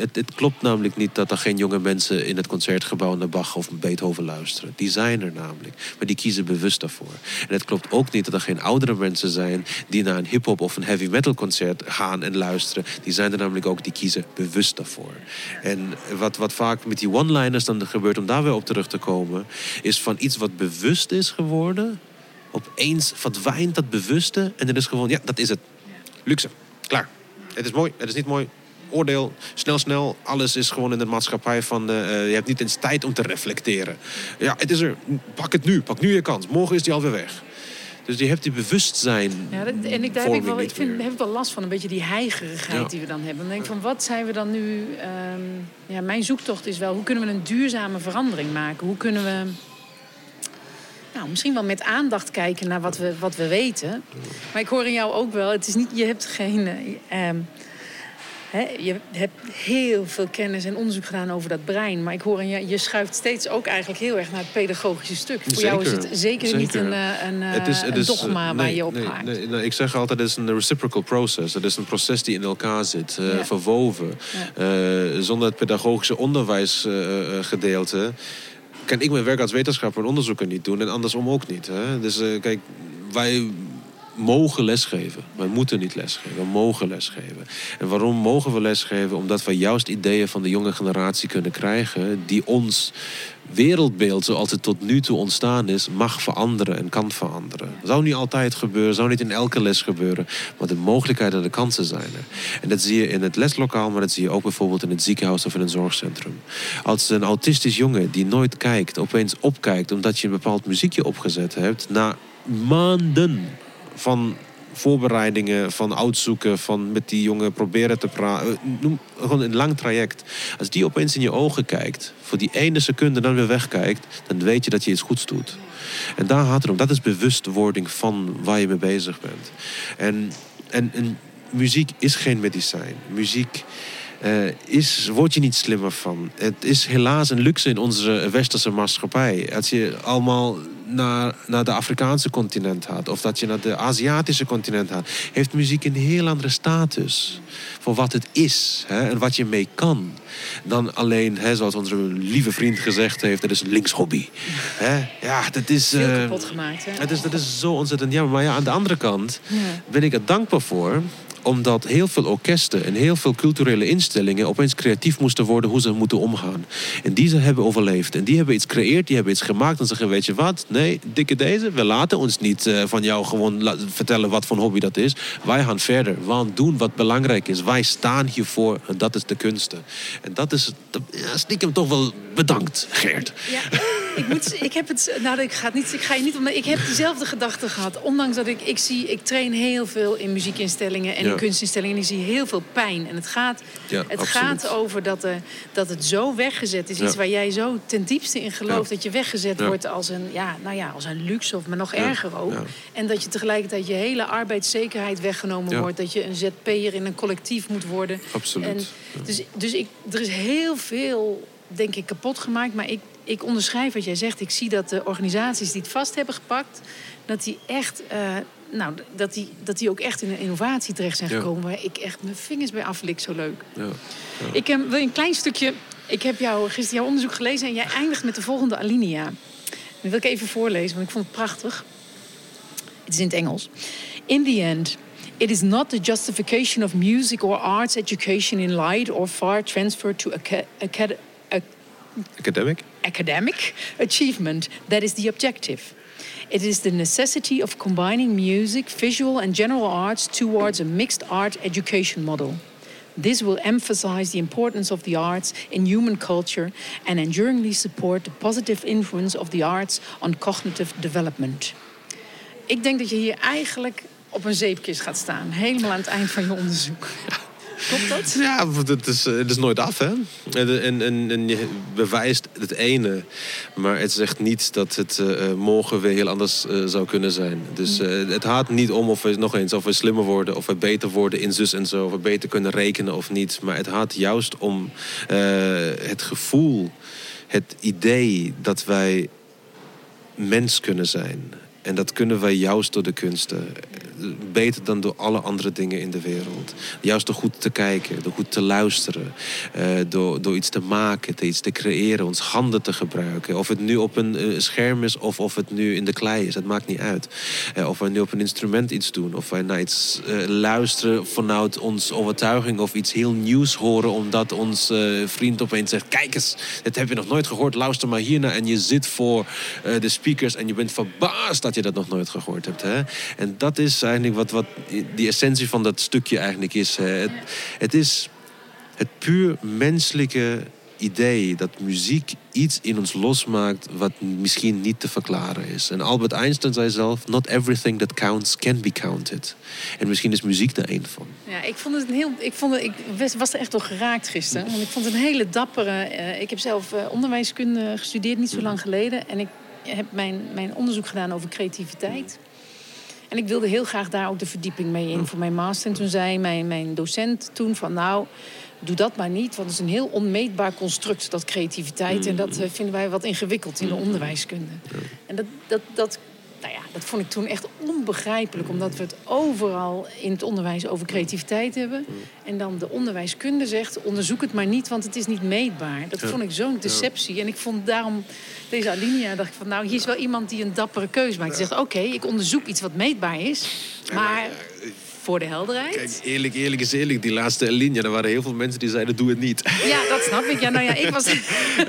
het, het klopt namelijk niet dat er geen jonge mensen in het concertgebouw naar Bach of Beethoven luisteren. Die zijn er namelijk, maar die kiezen bewust daarvoor. En het klopt ook niet dat er geen oudere mensen zijn die naar een hip-hop of een heavy metal concert gaan en luisteren. Die zijn er namelijk ook, die kiezen bewust daarvoor. En wat, wat vaak met die one-liners dan gebeurt, om daar weer op terug te komen, is van iets wat bewust is geworden. Opeens verdwijnt dat bewuste en het is gewoon, ja, dat is het. Luxe, klaar. Het is mooi, het is niet mooi. Oordeel, snel, snel. Alles is gewoon in de maatschappij van... eh, je hebt niet eens tijd om te reflecteren. Ja, het is er. Pak het nu. Pak nu je kans. Morgen is die alweer weg. Dus je hebt die bewustzijn. Ja, dat, en ik, daar heb ik, wel, ik vind, heb ik wel last van, een beetje die heigerigheid Ja. die we dan hebben. Dan denk ik van, wat zijn we dan nu... ehm, ja, mijn zoektocht is wel, hoe kunnen we een duurzame verandering maken? Hoe kunnen we... Nou, misschien wel met aandacht kijken naar wat we, wat we weten. Maar ik hoor in jou ook wel, het is niet, je hebt geen... eh, je hebt heel veel kennis en onderzoek gedaan over dat brein. Maar ik hoor in je, je schuift steeds ook eigenlijk heel erg naar het pedagogische stuk. Voor jou is het zeker, niet een, eh, een, eh, Het is- het een is, dogma eh, waar je op nee, haakt. nee, nee, ik zeg altijd, het is een reciprocal process. Het is een proces die in elkaar zit, eh, Ja. verwoven. Eh, zonder het pedagogische onderwijsgedeelte... kan ik mijn werk als wetenschapper en onderzoeker niet doen. En andersom ook niet. Hè? Dus eh, kijk, wij mogen lesgeven. Wij moeten niet lesgeven, we mogen lesgeven. En waarom mogen we lesgeven? Omdat we juist ideeën van de jonge generatie kunnen krijgen die ons wereldbeeld zoals het tot nu toe ontstaan is, mag veranderen en kan veranderen. Zou niet altijd gebeuren, zou niet in elke les gebeuren, maar de mogelijkheden en de kansen zijn er. En dat zie je in het leslokaal, maar dat zie je ook bijvoorbeeld in het ziekenhuis of in een zorgcentrum. Als een autistisch jongen die nooit kijkt, opeens opkijkt omdat je een bepaald muziekje opgezet hebt, na maanden van voorbereidingen, van uitzoeken, van met die jongen proberen te praten. Eh, gewoon een lang traject. Als die opeens in je ogen kijkt, voor die ene seconde dan weer wegkijkt, dan weet je dat je iets goeds doet. En daar gaat het om. Dat is bewustwording van waar je mee bezig bent. En, en, en muziek is geen medicijn. Muziek. Uh, is, word je niet slimmer van. Het is helaas een luxe in onze westerse maatschappij. Als je allemaal naar, naar de Afrikaanse continent gaat, of dat je naar de Aziatische continent gaat, heeft muziek een heel andere status voor wat het is hè, en wat je mee kan. Dan alleen, hè, zoals onze lieve vriend gezegd heeft, dat is een linkshobby. Hè? Ja, dat is. Veel uh, kapot gemaakt. Hè? Het is, dat is zo ontzettend jammer. Maar ja, aan de andere kant ja. ben ik er dankbaar voor omdat heel veel orkesten en heel veel culturele instellingen opeens creatief moesten worden hoe ze moeten omgaan. En die ze hebben overleefd. En die hebben iets gecreëerd, die hebben iets gemaakt. En zeggen, weet je wat? Nee, dikke deze. We laten ons niet uh, van jou gewoon vertellen wat voor hobby dat is. Wij gaan verder. We gaan doen wat belangrijk is. Wij staan hiervoor en dat is de kunsten. En dat is, dat, ja, stiekem toch wel bedankt, Geert. Ja, ik, moet, ik heb het, nou ik ga, het niet, ik ga je niet om, ik heb dezelfde gedachte gehad. Ondanks dat ik, ik zie, ik train heel veel in muziekinstellingen en kunstinstellingen. En ik zie heel veel pijn. En het gaat, het gaat over dat, uh, dat het zo weggezet is. Iets waar jij zo ten diepste in gelooft. Dat je weggezet wordt als een, ja, nou ja, als een luxe of maar nog erger ook. En dat je tegelijkertijd je hele arbeidszekerheid weggenomen wordt. Dat je een ZP'er in een collectief moet worden. Absoluut. En dus dus ik, er is heel veel, denk ik, kapot gemaakt. Maar ik, ik onderschrijf wat jij zegt. Ik zie dat de organisaties die het vast hebben gepakt... dat die echt... Uh, nou, dat die, dat die ook echt in een innovatie terecht zijn gekomen... waar ik echt mijn vingers bij aflik. Zo leuk. Ja. Ja. Ik um, wil een klein stukje... Ik heb jou, gisteren jouw onderzoek gelezen... en jij eindigt met de volgende alinea. Dat wil ik even voorlezen, want ik vond het prachtig. Het is in het Engels. In the end... It is not the justification of music or arts education in light or far transfer to acad acad academic academic achievement that is the objective. It is the necessity of combining music, visual, and general arts towards a mixed art education model. This will emphasize the importance of the arts in human culture and enduringly support the positive influence of the arts on cognitive development. Ik denk dat je hier eigenlijk op een zeepkist gaat staan, helemaal aan het eind van je onderzoek. Klopt dat? Ja, het is, het is nooit af, hè? En, en, en je bewijst het ene, maar het zegt niet dat het uh, morgen weer heel anders uh, zou kunnen zijn. Dus uh, het gaat niet om of we nog eens of we slimmer worden, of we beter worden in zus en zo, of we beter kunnen rekenen of niet. Maar het gaat juist om het gevoel, het idee dat wij mens kunnen zijn. En dat kunnen wij juist door de kunsten beter dan door alle andere dingen in de wereld. Juist door goed te kijken, door goed te luisteren, uh, door, door iets te maken, iets te creëren, ons handen te gebruiken. Of het nu op een uh, scherm is of of het nu in de klei is, dat maakt niet uit. Uh, of wij nu op een instrument iets doen, of wij naar iets luisteren vanuit ons overtuiging of iets heel nieuws horen omdat ons vriend opeens zegt: Kijk eens, dit heb je nog nooit gehoord, luister maar hiernaar. En je zit voor de speakers en je bent verbaasd dat je dat nog nooit gehoord hebt. Hè? En dat is eigenlijk wat, wat die essentie van dat stukje eigenlijk is. Het, het is het puur menselijke idee dat muziek iets in ons losmaakt wat misschien niet te verklaren is. En Albert Einstein zei zelf: Not everything that counts can be counted. En misschien is muziek daar een van. Ja, ik vond het een heel. Ik, vond het, ik was er echt door geraakt gisteren. Want ik vond het een hele dappere. Uh, ik heb zelf uh, onderwijskunde gestudeerd niet zo lang geleden. En ik heb mijn, mijn onderzoek gedaan over creativiteit. En ik wilde heel graag daar ook de verdieping mee in voor mijn master. En toen zei mijn, mijn docent toen van nou, doe dat maar niet. Want het is een heel onmeetbaar construct, dat creativiteit. En dat eh, vinden wij wat ingewikkeld in de onderwijskunde. En dat, dat, dat nou ja, dat vond ik toen echt onbegrijpelijk. Omdat we het overal in het onderwijs over creativiteit hebben. En dan de onderwijskunde zegt, onderzoek het maar niet, want het is niet meetbaar. Dat vond ik zo'n deceptie. En ik vond daarom deze alinea, dacht ik van, nou, hier is wel iemand die een dappere keuze maakt. Die zegt, oké, ik onderzoek iets wat meetbaar is. Maar voor de helderheid. Kijk, eerlijk, eerlijk is eerlijk. Die laatste linie, er waren heel veel mensen die zeiden: doe het niet. Ja, dat snap ik. Ja, nou ja, ik was.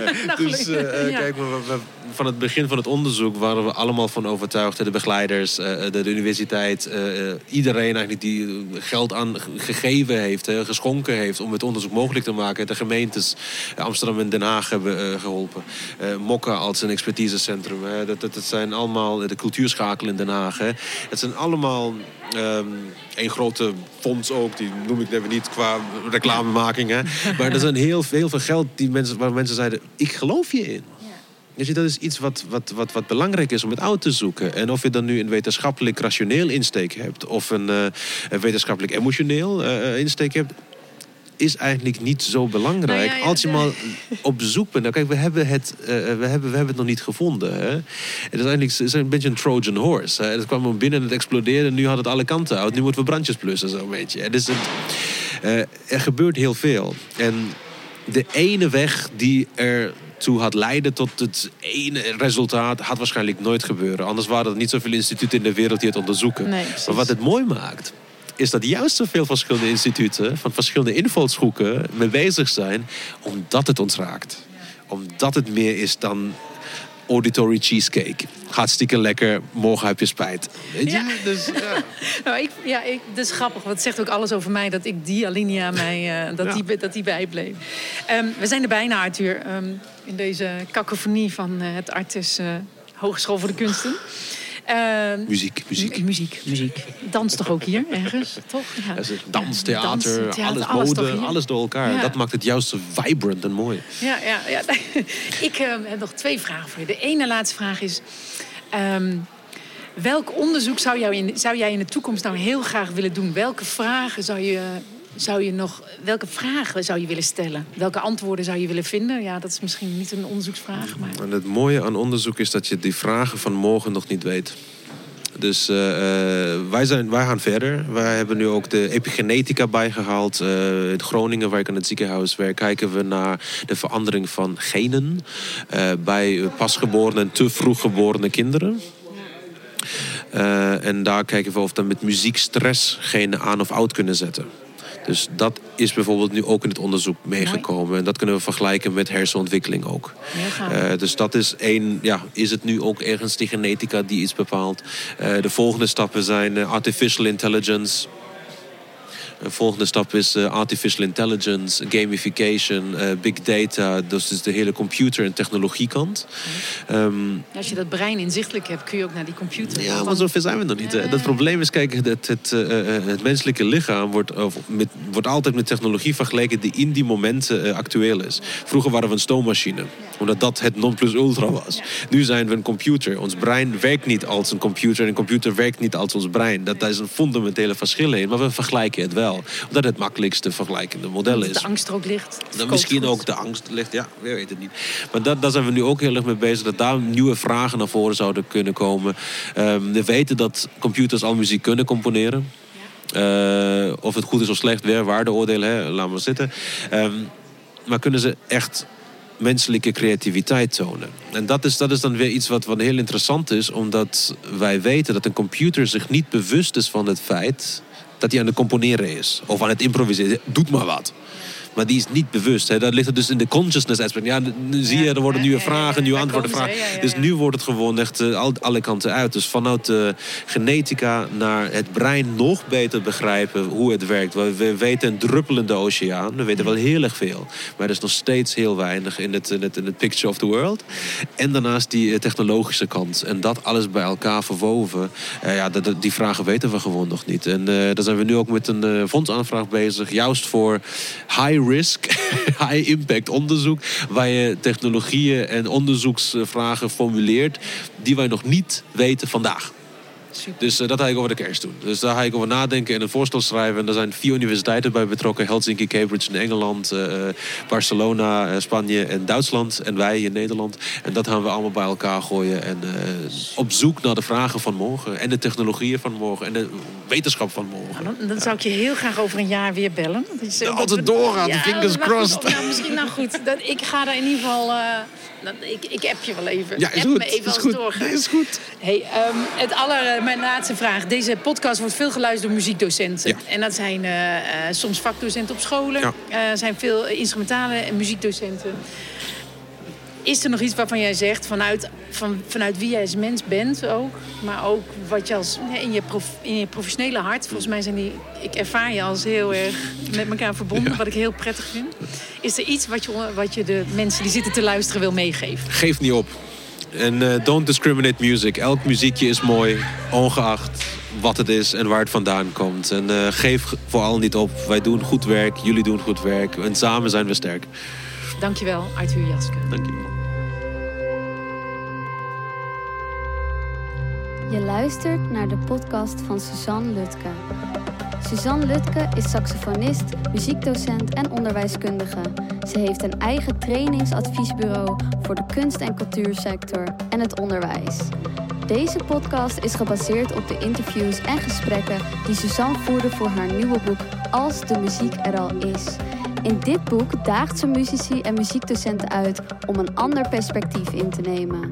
nou, dus uh, ja. kijk, we, van het begin van het onderzoek waren we allemaal van overtuigd. De begeleiders, uh, de, de, universiteit, uh, iedereen eigenlijk die geld aan gegeven heeft, geschonken heeft om het onderzoek mogelijk te maken. De gemeentes Amsterdam en Den Haag hebben geholpen. Mokka als een expertisecentrum. Dat, dat, dat, zijn allemaal de cultuurschakel in Den Haag. Het zijn allemaal Um, een grote fonds ook, die noem ik even niet qua reclamemaking. Hè. Maar er zijn heel, heel veel geld die mensen, waar mensen zeiden: Ik geloof je in. Dus dat is iets wat, wat, wat, wat belangrijk is om het uit te zoeken. En of je dan nu een wetenschappelijk rationeel insteek hebt of een, uh, een wetenschappelijk emotioneel uh, insteek hebt, is eigenlijk niet zo belangrijk. Nou Als je maar op zoek bent. Nou, kijk, we hebben het, uh, we hebben, we hebben het nog niet gevonden. Hè? Het is eigenlijk is een beetje een Trojan horse. Hè? Het kwam binnen en het explodeerde. Nu had het alle kanten uit. Nu moeten we brandjes plussen, zo'n beetje. Dus het, uh, er gebeurt heel veel. En de ene weg die er toe had leiden tot het ene resultaat, had waarschijnlijk nooit gebeuren. Anders waren er niet zoveel instituten in de wereld die het onderzoeken. maar wat het mooi maakt, is dat juist zoveel verschillende instituten van verschillende invalshoeken mee bezig zijn, omdat het ons raakt. Omdat het meer is dan auditory cheesecake. Hartstikke lekker, morgen heb je spijt. Weet je? Ja. Dus, ja. nou, ik, ja, ik, dat is grappig, want het zegt ook alles over mij dat ik die alinea mij, uh, dat, die, dat die bijbleef. Um, we zijn er bijna, Arthur, um, in deze kakofonie van uh, het Artes uh, Hogeschool voor de Kunsten. Uh, muziek, muziek. muziek, muziek. Dans toch ook hier ergens, toch? Ja. Dans, theater, Dans, alles, alles, mode, alles door elkaar. Ja. Dat maakt het juist vibrant en mooi. Ja, ja, ja. ik uh, heb nog twee vragen voor je. De ene laatste vraag is... Um, welk onderzoek zou, jou in, zou jij in de toekomst nou heel graag willen doen? Welke vragen zou je zou je nog, welke vragen zou je willen stellen? Welke antwoorden zou je willen vinden? Ja, dat is misschien niet een onderzoeksvraag. Maar... En het mooie aan onderzoek is dat je die vragen van morgen nog niet weet. Dus uh, wij, zijn, wij gaan verder. Wij hebben nu ook de epigenetica bijgehaald. Uh, in Groningen, waar ik aan het ziekenhuis werk, kijken we naar de verandering van genen bij pasgeboren en te vroeg geboren kinderen. en daar kijken we of we dan met muziek stress genen aan of oud kunnen zetten. Dus dat is bijvoorbeeld nu ook in het onderzoek meegekomen. En dat kunnen we vergelijken met hersenontwikkeling ook. Uh, dus dat is één, ja, is het nu ook ergens die genetica die iets bepaalt. Uh, de volgende stappen zijn uh, artificial intelligence. Een volgende stap is uh, artificial intelligence, gamification, uh, big data. Dus, dus de hele computer- en technologiekant. Um, als je dat brein inzichtelijk hebt, kun je ook naar die computer. Ja, maar zover zijn we nog niet. Ja. Dat probleem is, kijk, het, het, het menselijke lichaam wordt, met, wordt altijd met technologie vergeleken die in die momenten actueel is. Vroeger waren we een stoommachine, omdat dat het nonplusultra was. Ja. Nu zijn we een computer. Ons brein werkt niet als een computer en een computer werkt niet als ons brein. Dat, daar is een fundamentele verschil in, maar we vergelijken het wel wel. Omdat het makkelijkste vergelijkende model is. De angst er ook ligt. Dan misschien ook de angst ligt, ja, we weten het niet. Maar dat, daar zijn we nu ook heel erg mee bezig. Dat daar nieuwe vragen naar voren zouden kunnen komen. Um, we weten dat computers al muziek kunnen componeren. Uh, of het goed is of slecht, weer waardeoordelen, hè, laten we zitten. Um, maar kunnen ze echt menselijke creativiteit tonen. En dat is, dat is dan weer iets wat, wat heel interessant is, omdat wij weten dat een computer zich niet bewust is van het feit dat hij aan het componeren is. Of aan het improviseren. Doet maar wat. Maar die is niet bewust. Hè. Dat ligt het dus in de consciousness aspect. Ja, nu zie je, er worden nieuwe vragen, nieuwe antwoorden. Vragen. Dus nu wordt het gewoon echt uh, alle kanten uit. Dus vanuit de genetica naar het brein nog beter begrijpen hoe het werkt. We, weten een druppelende oceaan. We weten wel heel erg veel. Maar er is nog steeds heel weinig in het, in het, in het picture of the world. En daarnaast die eh, technologische kant. En dat alles bij elkaar verwoven. Uh, ja, die vragen weten we gewoon nog niet. En uh, daar zijn we nu ook met een uh, fondsaanvraag bezig. Juist voor high risk, high impact onderzoek. Waar je technologieën en onderzoeksvragen formuleert die wij nog niet weten vandaag. Super. Dus eh, dat ga ik over de kerst doen. Dus daar ga ik over nadenken en een voorstel schrijven. En er zijn vier universiteiten bij betrokken. Helsinki, Cambridge in Engeland, eh, Barcelona, eh, Spanje en Duitsland. En wij in Nederland. En dat gaan we allemaal bij elkaar gooien. En eh, op zoek naar de vragen van morgen. En de technologieën van morgen. En de wetenschap van morgen. Nou, dan, dan zou ik je heel graag over een jaar weer bellen. Dat is, Ja, altijd doorgaan, fingers maar goed, crossed. Nou, misschien, nou goed, dat, ik ga er in ieder geval... ik, ik app je wel even. Ja, is App goed. me even Is als goed. Is goed. Hey, ehm, het aller, eh, mijn laatste vraag. Deze podcast wordt veel geluisterd door muziekdocenten. Ja. En dat zijn eh, eh, soms vakdocenten op scholen. Ja. Er zijn veel instrumentale en muziekdocenten. Is er nog iets waarvan jij zegt, vanuit, van, vanuit wie jij als mens bent ook... maar ook wat je als, in, je prof, in je professionele hart... volgens mij zijn die... Ik ervaar je als heel erg met elkaar verbonden... wat ik heel prettig vind. Is er iets wat je, wat je de mensen die zitten te luisteren wil meegeven? Geef niet op. En eh, don't discriminate music. Elk muziekje is mooi, ongeacht wat het is en waar het vandaan komt. En eh, geef vooral niet op. Wij doen goed werk, jullie doen goed werk. En samen zijn we sterk. Dankjewel, Arthur Jaske. Dank je. Luistert naar de podcast van Suzanne Lutke. Suzanne Lutke is saxofonist, muziekdocent en onderwijskundige. Ze heeft een eigen trainingsadviesbureau voor de kunst- en cultuursector en het onderwijs. Deze podcast is gebaseerd op de interviews en gesprekken die Suzanne voerde voor haar nieuwe boek Als de muziek er al is. In dit boek daagt ze muzici en muziekdocenten uit om een ander perspectief in te nemen.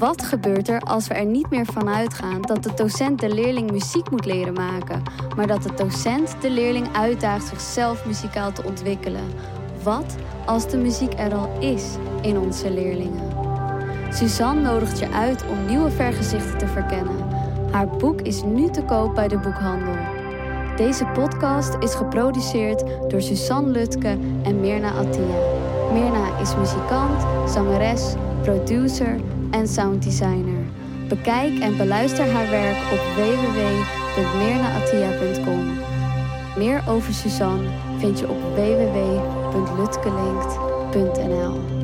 Wat gebeurt er als we er niet meer van uitgaan dat de docent de leerling muziek moet leren maken, maar dat de docent de leerling uitdaagt zichzelf muzikaal te ontwikkelen? Wat als de muziek er al is in onze leerlingen? Suzanne nodigt je uit om nieuwe vergezichten te verkennen. Haar boek is nu te koop bij de boekhandel. Deze podcast is geproduceerd door Suzanne Lutke en Mirna Attia. Mirna is muzikant, zangeres, producer en sounddesigner. Bekijk en beluister haar werk op www.mirnaattia.com. Meer over Suzanne vind je op www.lutkelinkt.nl.